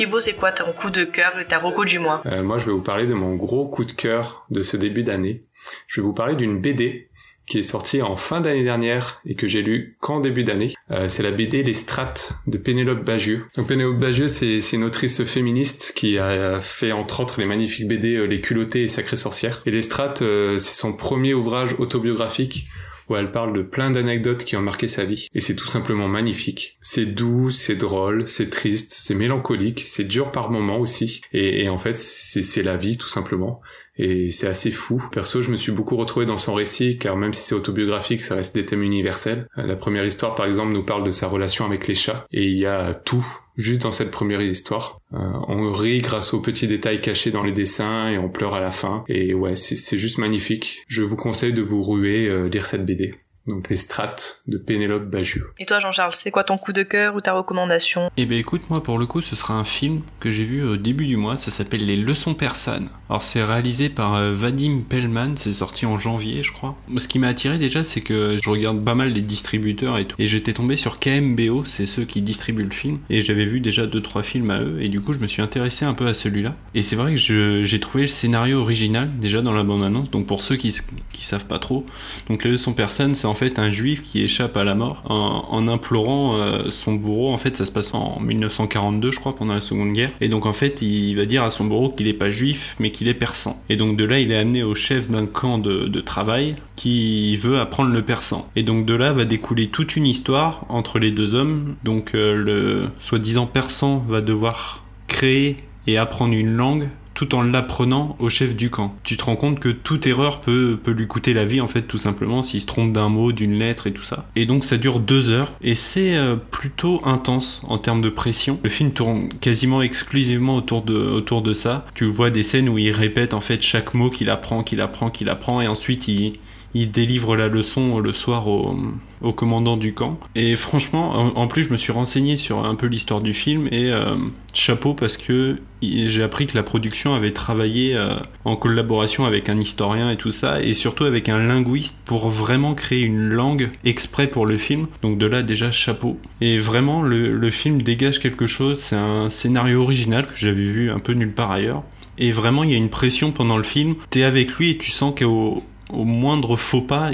Thibaut, c'est quoi ton coup de cœur ta reco du mois Euh, moi, je vais vous parler de mon gros coup de cœur de ce début d'année. Je vais vous parler d'une BD qui est sortie en fin d'année dernière et que j'ai lu qu'en début d'année. Euh, c'est la BD Les Strates de Pénélope Bagieux. Donc Pénélope Bagieux, c'est une autrice féministe qui a fait entre autres les magnifiques BD euh, Les Culottées et Sacrées Sorcières. Et Les Strates, c'est son premier ouvrage autobiographique où elle parle de plein d'anecdotes qui ont marqué sa vie. Et c'est tout simplement magnifique. C'est doux, c'est drôle, c'est triste, c'est mélancolique, c'est dur par moments aussi. Et, en fait, c'est la vie tout simplement. Et c'est assez fou. Perso, je me suis beaucoup retrouvé dans son récit, car même si c'est autobiographique, ça reste des thèmes universels. Euh, La première histoire, par exemple, nous parle de sa relation avec les chats. Et il y a tout juste dans cette première histoire. Euh, on rit grâce aux petits détails cachés dans les dessins et on pleure à la fin. Et ouais, c'est juste magnifique. Je vous conseille de vous ruer, euh, lire cette BD. Donc les strates de Pénélope Bagieux. Et toi, Jean-Charles, c'est quoi ton coup de cœur ou ta recommandation? Eh ben écoute, moi pour le coup, ce sera un film que j'ai vu au début du mois, ça s'appelle Les Leçons persanes. Alors c'est réalisé par euh, Vadim Pellman, c'est sorti en janvier je crois. Ce qui m'a attiré déjà, c'est que je regarde pas mal les distributeurs et tout. Et j'étais tombé sur KMBO, c'est ceux qui distribuent le film. Et j'avais vu déjà 2-3 films à eux, et du coup je me suis intéressé un peu à celui-là. Et c'est vrai que j'ai trouvé le scénario original déjà dans la bande-annonce, donc pour ceux qui, qui savent pas trop. Donc Les Leçons persanes, c'est en fait un juif qui échappe à la mort en, implorant euh, son bourreau. En fait, ça se passe en 1942, je crois, pendant la Seconde Guerre. Et donc, en fait, il va dire à son bourreau qu'il est pas juif, mais qu'il est persan. Et donc, de là, il est amené au chef d'un camp de, de travail qui veut apprendre le persan. Et donc, de là va découler toute une histoire entre les deux hommes. Donc, euh, le soi-disant persan va devoir créer et apprendre une langue tout en l'apprenant au chef du camp. Tu te rends compte que toute erreur peut, lui coûter la vie en fait tout simplement s'il se trompe d'un mot, d'une lettre et tout ça. Et donc ça dure deux heures et c'est euh, plutôt intense en termes de pression. Le film tourne quasiment exclusivement autour de, autour de ça. Tu vois des scènes où il répète en fait chaque mot qu'il apprend, qu'il apprend, qu'il apprend et ensuite il, il délivre la leçon le soir au, au commandant du camp. Et franchement, en, plus, je me suis renseigné sur un peu l'histoire du film et euh, chapeau parce que j'ai appris que la production avait travaillé euh, en collaboration avec un historien et tout ça, et surtout avec un linguiste pour vraiment créer une langue exprès pour le film. Donc de là déjà chapeau. Et vraiment, le, le film dégage quelque chose. C'est un scénario original que j'avais vu un peu nulle part ailleurs. Et vraiment, il y a une pression pendant le film. T'es avec lui et tu sens qu'au au moindre faux pas,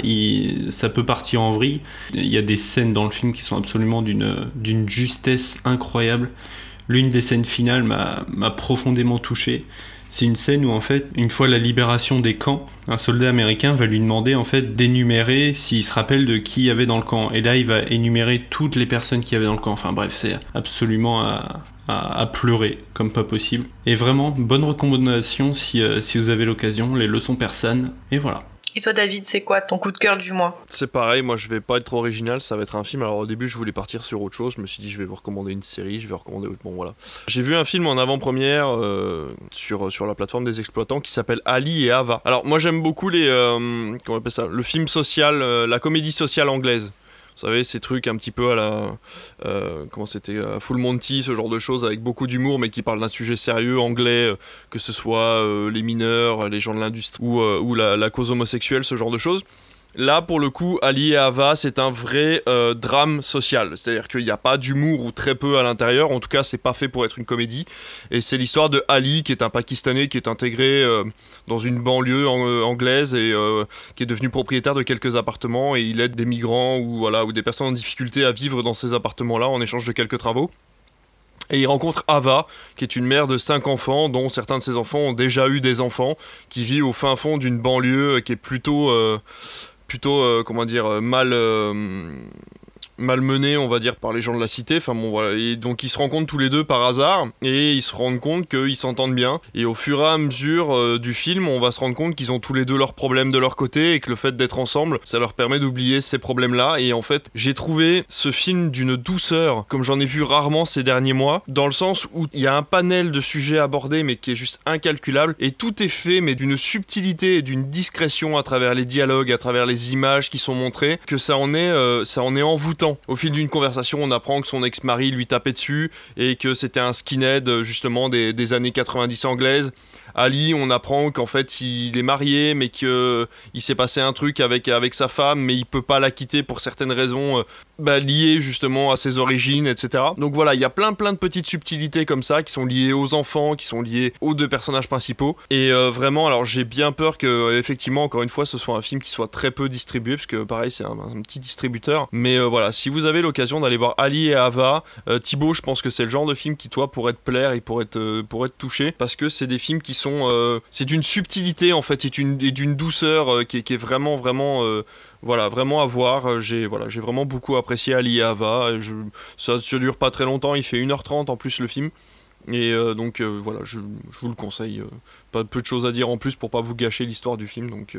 ça peut partir en vrille. Il y a des scènes dans le film qui sont absolument d'une justesse incroyable. L'une des scènes finales m'a profondément touché. C'est une scène où en fait, une fois la libération des camps, un soldat américain va lui demander en fait d'énumérer s'il se rappelle de qui il y avait dans le camp. Et là, il va énumérer toutes les personnes qui y avait dans le camp. Enfin bref, c'est absolument à, à- à pleurer comme pas possible. Et vraiment, bonne recommandation si, euh, si vous avez l'occasion, les leçons persanes. Et voilà. Et toi, David, c'est quoi ton coup de cœur du mois? C'est pareil, moi je vais pas être trop original, ça va être un film. Alors au début je voulais partir sur autre chose, je me suis dit je vais vous recommander une série, je vais recommander autre. Bon voilà. J'ai vu un film en avant-première euh, sur, sur la plateforme des exploitants qui s'appelle Ali et Ava. Alors moi j'aime beaucoup les. euh, comment on appelle ça? Le film social, euh, la comédie sociale anglaise. Vous savez, ces trucs un petit peu à la. euh, comment c'était Full Monty, ce genre de choses avec beaucoup d'humour, mais qui parlent d'un sujet sérieux anglais, euh, que ce soit euh, les mineurs, les gens de l'industrie ou, la cause homosexuelle, ce genre de choses. Là, pour le coup, Ali et Ava, c'est un vrai euh, drame social. C'est-à-dire qu'il n'y a pas d'humour ou très peu à l'intérieur. En tout cas, c'est pas fait pour être une comédie. Et c'est l'histoire de Ali, qui est un Pakistanais qui est intégré euh, dans une banlieue euh, anglaise et qui est devenu propriétaire de quelques appartements. Et il aide des migrants ou, ou des personnes en difficulté à vivre dans ces appartements-là en échange de quelques travaux. Et il rencontre Ava, qui est une mère de cinq enfants, dont certains de ses enfants ont déjà eu des enfants, qui vit au fin fond d'une banlieue qui est plutôt, plutôt, euh, comment dire, euh, mal, malmenée, on va dire, par les gens de la cité. Enfin bon, voilà. Et donc ils se rencontrent tous les deux par hasard, et ils se rendent compte qu'ils s'entendent bien. Et au fur et à mesure euh, du film, on va se rendre compte qu'ils ont tous les deux leurs problèmes de leur côté, et que le fait d'être ensemble, ça leur permet d'oublier ces problèmes-là. Et en fait, j'ai trouvé ce film d'une douceur, comme j'en ai vu rarement ces derniers mois, dans le sens où il y a un panel de sujets abordés, mais qui est juste incalculable, et tout est fait, mais d'une subtilité et d'une discrétion à travers les dialogues, à travers les images qui sont montrées, que ça en est, euh, ça en est envoûtant. Au fil d'une conversation, on apprend que son ex-mari lui tapait dessus et que c'était un skinhead justement des, années 90 anglaises. Ali, on apprend qu'en fait il est marié, mais qu'il s'est passé un truc avec, avec sa femme, mais il peut pas la quitter pour certaines raisons euh, bah, liées justement à ses origines, etc. Donc voilà, il y a plein plein de petites subtilités comme ça qui sont liées aux enfants, qui sont liées aux deux personnages principaux. Et euh, vraiment, alors j'ai bien peur que effectivement, encore une fois, ce soit un film qui soit très peu distribué, parce que pareil, c'est un, petit distributeur. Mais euh, voilà, si vous avez l'occasion d'aller voir Ali et Ava, Thibaut, je pense que c'est le genre de film qui toi pourrait te plaire et pourrait te, pourrait te toucher, parce que c'est des films qui sont euh, c'est d'une subtilité en fait et d'une douceur euh, qui, est vraiment vraiment euh, voilà vraiment à voir. J'ai voilà j'ai vraiment beaucoup apprécié Ali et Ava. Je, ça ne dure pas très longtemps. Il fait 1h30 en plus le film. Et donc voilà je, vous le conseille pas peu de choses à dire en plus pour pas vous gâcher l'histoire du film. Donc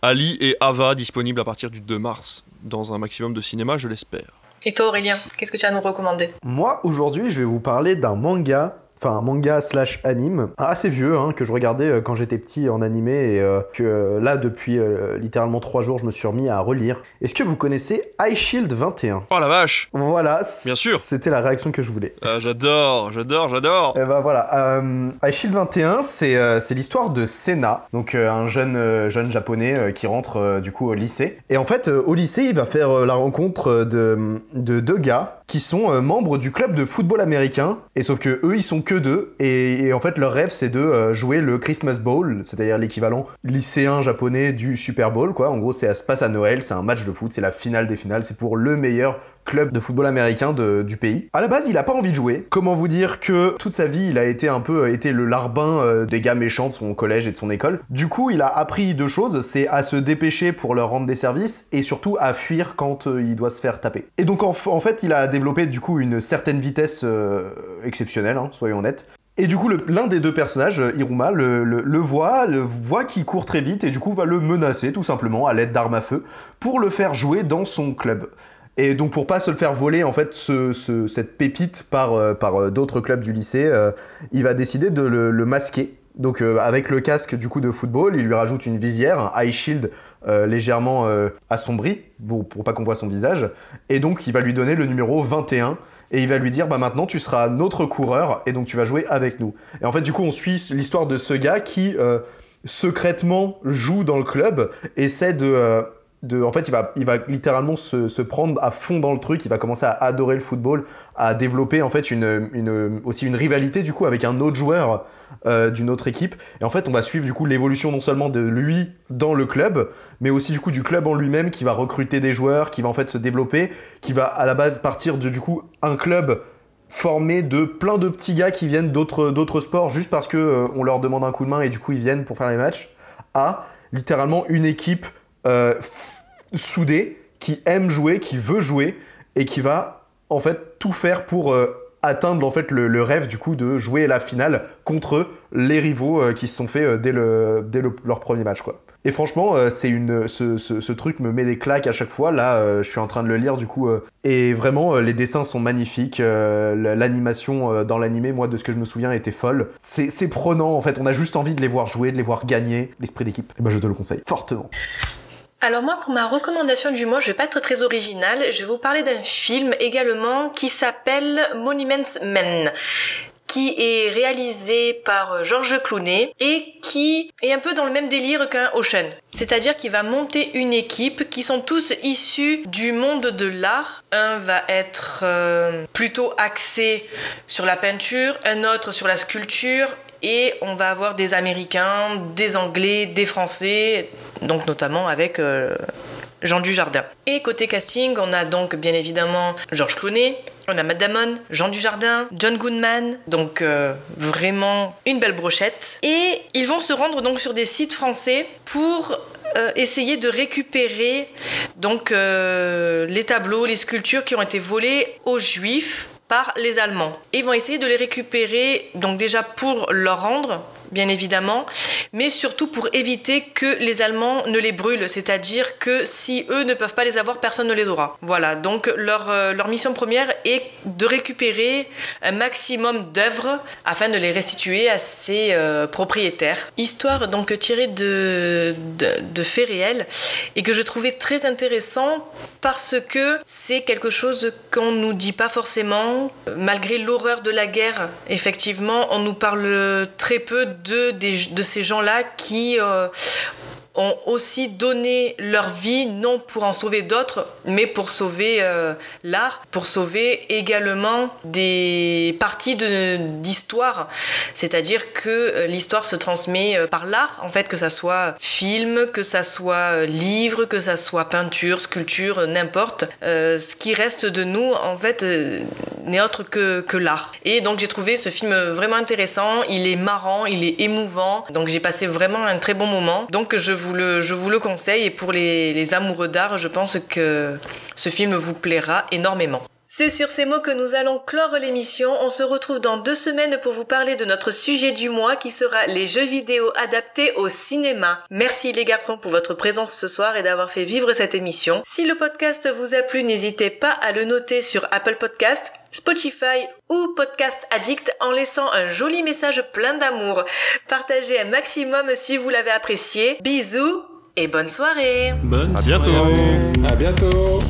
Ali et Ava disponibles à partir du 2 mars dans un maximum de cinéma je l'espère. Et toi Aurélien qu'est-ce que tu as à nous recommander? Moi aujourd'hui je vais vous parler d'un manga enfin manga slash anime assez vieux hein, que je regardais euh, quand j'étais petit en animé et euh, que euh, là depuis littéralement trois jours je me suis remis à relire. Est-ce que vous connaissez Ice Shield 21 Oh la vache Voilà. Bien sûr. C'était la réaction que je voulais. Ah, j'adore, j'adore, j'adore. Et eh bah ben, voilà. Ice Shield 21 c'est c'est l'histoire de Sena, donc un jeune jeune japonais qui rentre du coup au lycée. Et en fait au lycée il va faire la rencontre de de deux gars qui sont membres du club de football américain. Et sauf que eux ils sont que deux. Et, en fait, leur rêve, c'est de euh, jouer le Christmas Bowl, c'est-à-dire l'équivalent lycéen japonais du Super Bowl, quoi. En gros, c'est, ça se passe à Noël, c'est un match de foot, c'est la finale des finales, c'est pour le meilleur club de football américain du pays. À la base, il a pas envie de jouer. Comment vous dire que toute sa vie, il a été un peu été le larbin euh, des gars méchants de son collège et de son école. Du coup, il a appris deux choses, c'est à se dépêcher pour leur rendre des services et surtout à fuir quand euh, il doit se faire taper. Et donc en, fait, il a développé du coup une certaine vitesse euh, exceptionnelle, hein, soyons honnêtes. Et du coup, l'un des deux personnages, Iruma, le, le, voit, le voit qu'il court très vite et du coup va le menacer tout simplement à l'aide d'armes à feu pour le faire jouer dans son club. Et donc pour pas se le faire voler en fait ce, cette pépite par, euh, par euh, d'autres clubs du lycée, euh, il va décider de le, masquer. Donc avec le casque du coup de football, il lui rajoute une visière, un eye shield légèrement assombri pour, pour pas qu'on voit son visage. Et donc il va lui donner le numéro 21 et il va lui dire bah maintenant tu seras notre coureur et donc tu vas jouer avec nous. Et en fait du coup on suit l'histoire de ce gars qui secrètement joue dans le club, essaie de en fait, il va, il va littéralement se, prendre à fond dans le truc. Il va commencer à adorer le football, à développer en fait une, aussi une rivalité du coup avec un autre joueur euh, d'une autre équipe. Et en fait, on va suivre du coup l'évolution non seulement de lui dans le club, mais aussi du coup du club en lui-même qui va recruter des joueurs, qui va en fait se développer, qui va à la base partir de du coup un club formé de plein de petits gars qui viennent d'autres d'autres sports juste parce que euh, on leur demande un coup de main et du coup ils viennent pour faire les matchs à littéralement une équipe euh, soudé, qui aime jouer, qui veut jouer et qui va en fait tout faire pour euh, atteindre en fait le, rêve du coup de jouer la finale contre les rivaux euh, qui se sont fait dès, le, dès leur premier match quoi. Et franchement, c'est une, ce, truc me met des claques à chaque fois. Là, je suis en train de le lire du coup. et vraiment, les dessins sont magnifiques. L'animation dans l'animé, moi, de ce que je me souviens, était folle. C'est prenant en fait. On a juste envie de les voir jouer, de les voir gagner. L'esprit d'équipe. Et ben, je te le conseille fortement. Alors moi, pour ma recommandation du mois, je vais pas être très originale. Je vais vous parler d'un film également qui s'appelle Monuments Men qui est réalisé par Georges Clooney et qui est un peu dans le même délire qu'un Ocean. C'est-à-dire qu'il va monter une équipe qui sont tous issus du monde de l'art. Un va être euh, plutôt axé sur la peinture, un autre sur la sculpture, et on va avoir des Américains, des Anglais, des Français, donc notamment avec euh, Jean Dujardin. Et côté casting, on a donc bien évidemment Georges Clooney, on a Matt Damon, Jean Dujardin, John Goodman, donc euh, vraiment une belle brochette. Et ils vont se rendre donc sur des sites français pour euh, essayer de récupérer donc les tableaux, les sculptures qui ont été volées aux Juifs par les Allemands. ils vont essayer de les récupérer, donc déjà pour leur rendre, bien évidemment, mais surtout pour éviter que les Allemands ne les brûlent, c'est-à-dire que si eux ne peuvent pas les avoir, personne ne les aura. Voilà, donc leur, euh, leur mission première est de récupérer un maximum d'œuvres afin de les restituer à ses euh, propriétaires. Histoire donc tirée de, de, de faits réels et que je trouvais très intéressant parce que c'est quelque chose qu'on nous dit pas forcément. Malgré l'horreur de la guerre, effectivement, on nous parle très peu de, ces gens-là qui euh, ont aussi donné leur vie, non pour en sauver d'autres, mais pour sauver euh, l'art, pour sauver également des parties d'histoire. C'est-à-dire que euh, l'histoire se transmet euh, par l'art, en fait, que ça soit film, que ça soit livre, que ça soit peinture, sculpture, n'importe. Ce qui reste de nous, en fait, n'est autre que, que l'art. Et donc j'ai trouvé ce film vraiment intéressant, il est marrant, il est émouvant, donc j'ai passé vraiment un très bon moment. Donc je vous je vous le conseille et pour les amoureux d'art, je pense que ce film vous plaira énormément. C'est sur ces mots que nous allons clore l'émission. On se retrouve dans deux semaines pour vous parler de notre sujet du mois qui sera les jeux vidéo adaptés au cinéma. Merci les garçons pour votre présence ce soir et d'avoir fait vivre cette émission. Si le podcast vous a plu, n'hésitez pas à le noter sur Apple Podcast, Spotify ou Podcast Addict en laissant un joli message plein d'amour. Partagez un maximum si vous l'avez apprécié. Bisous et bonne soirée. Bonne À bientôt. À bientôt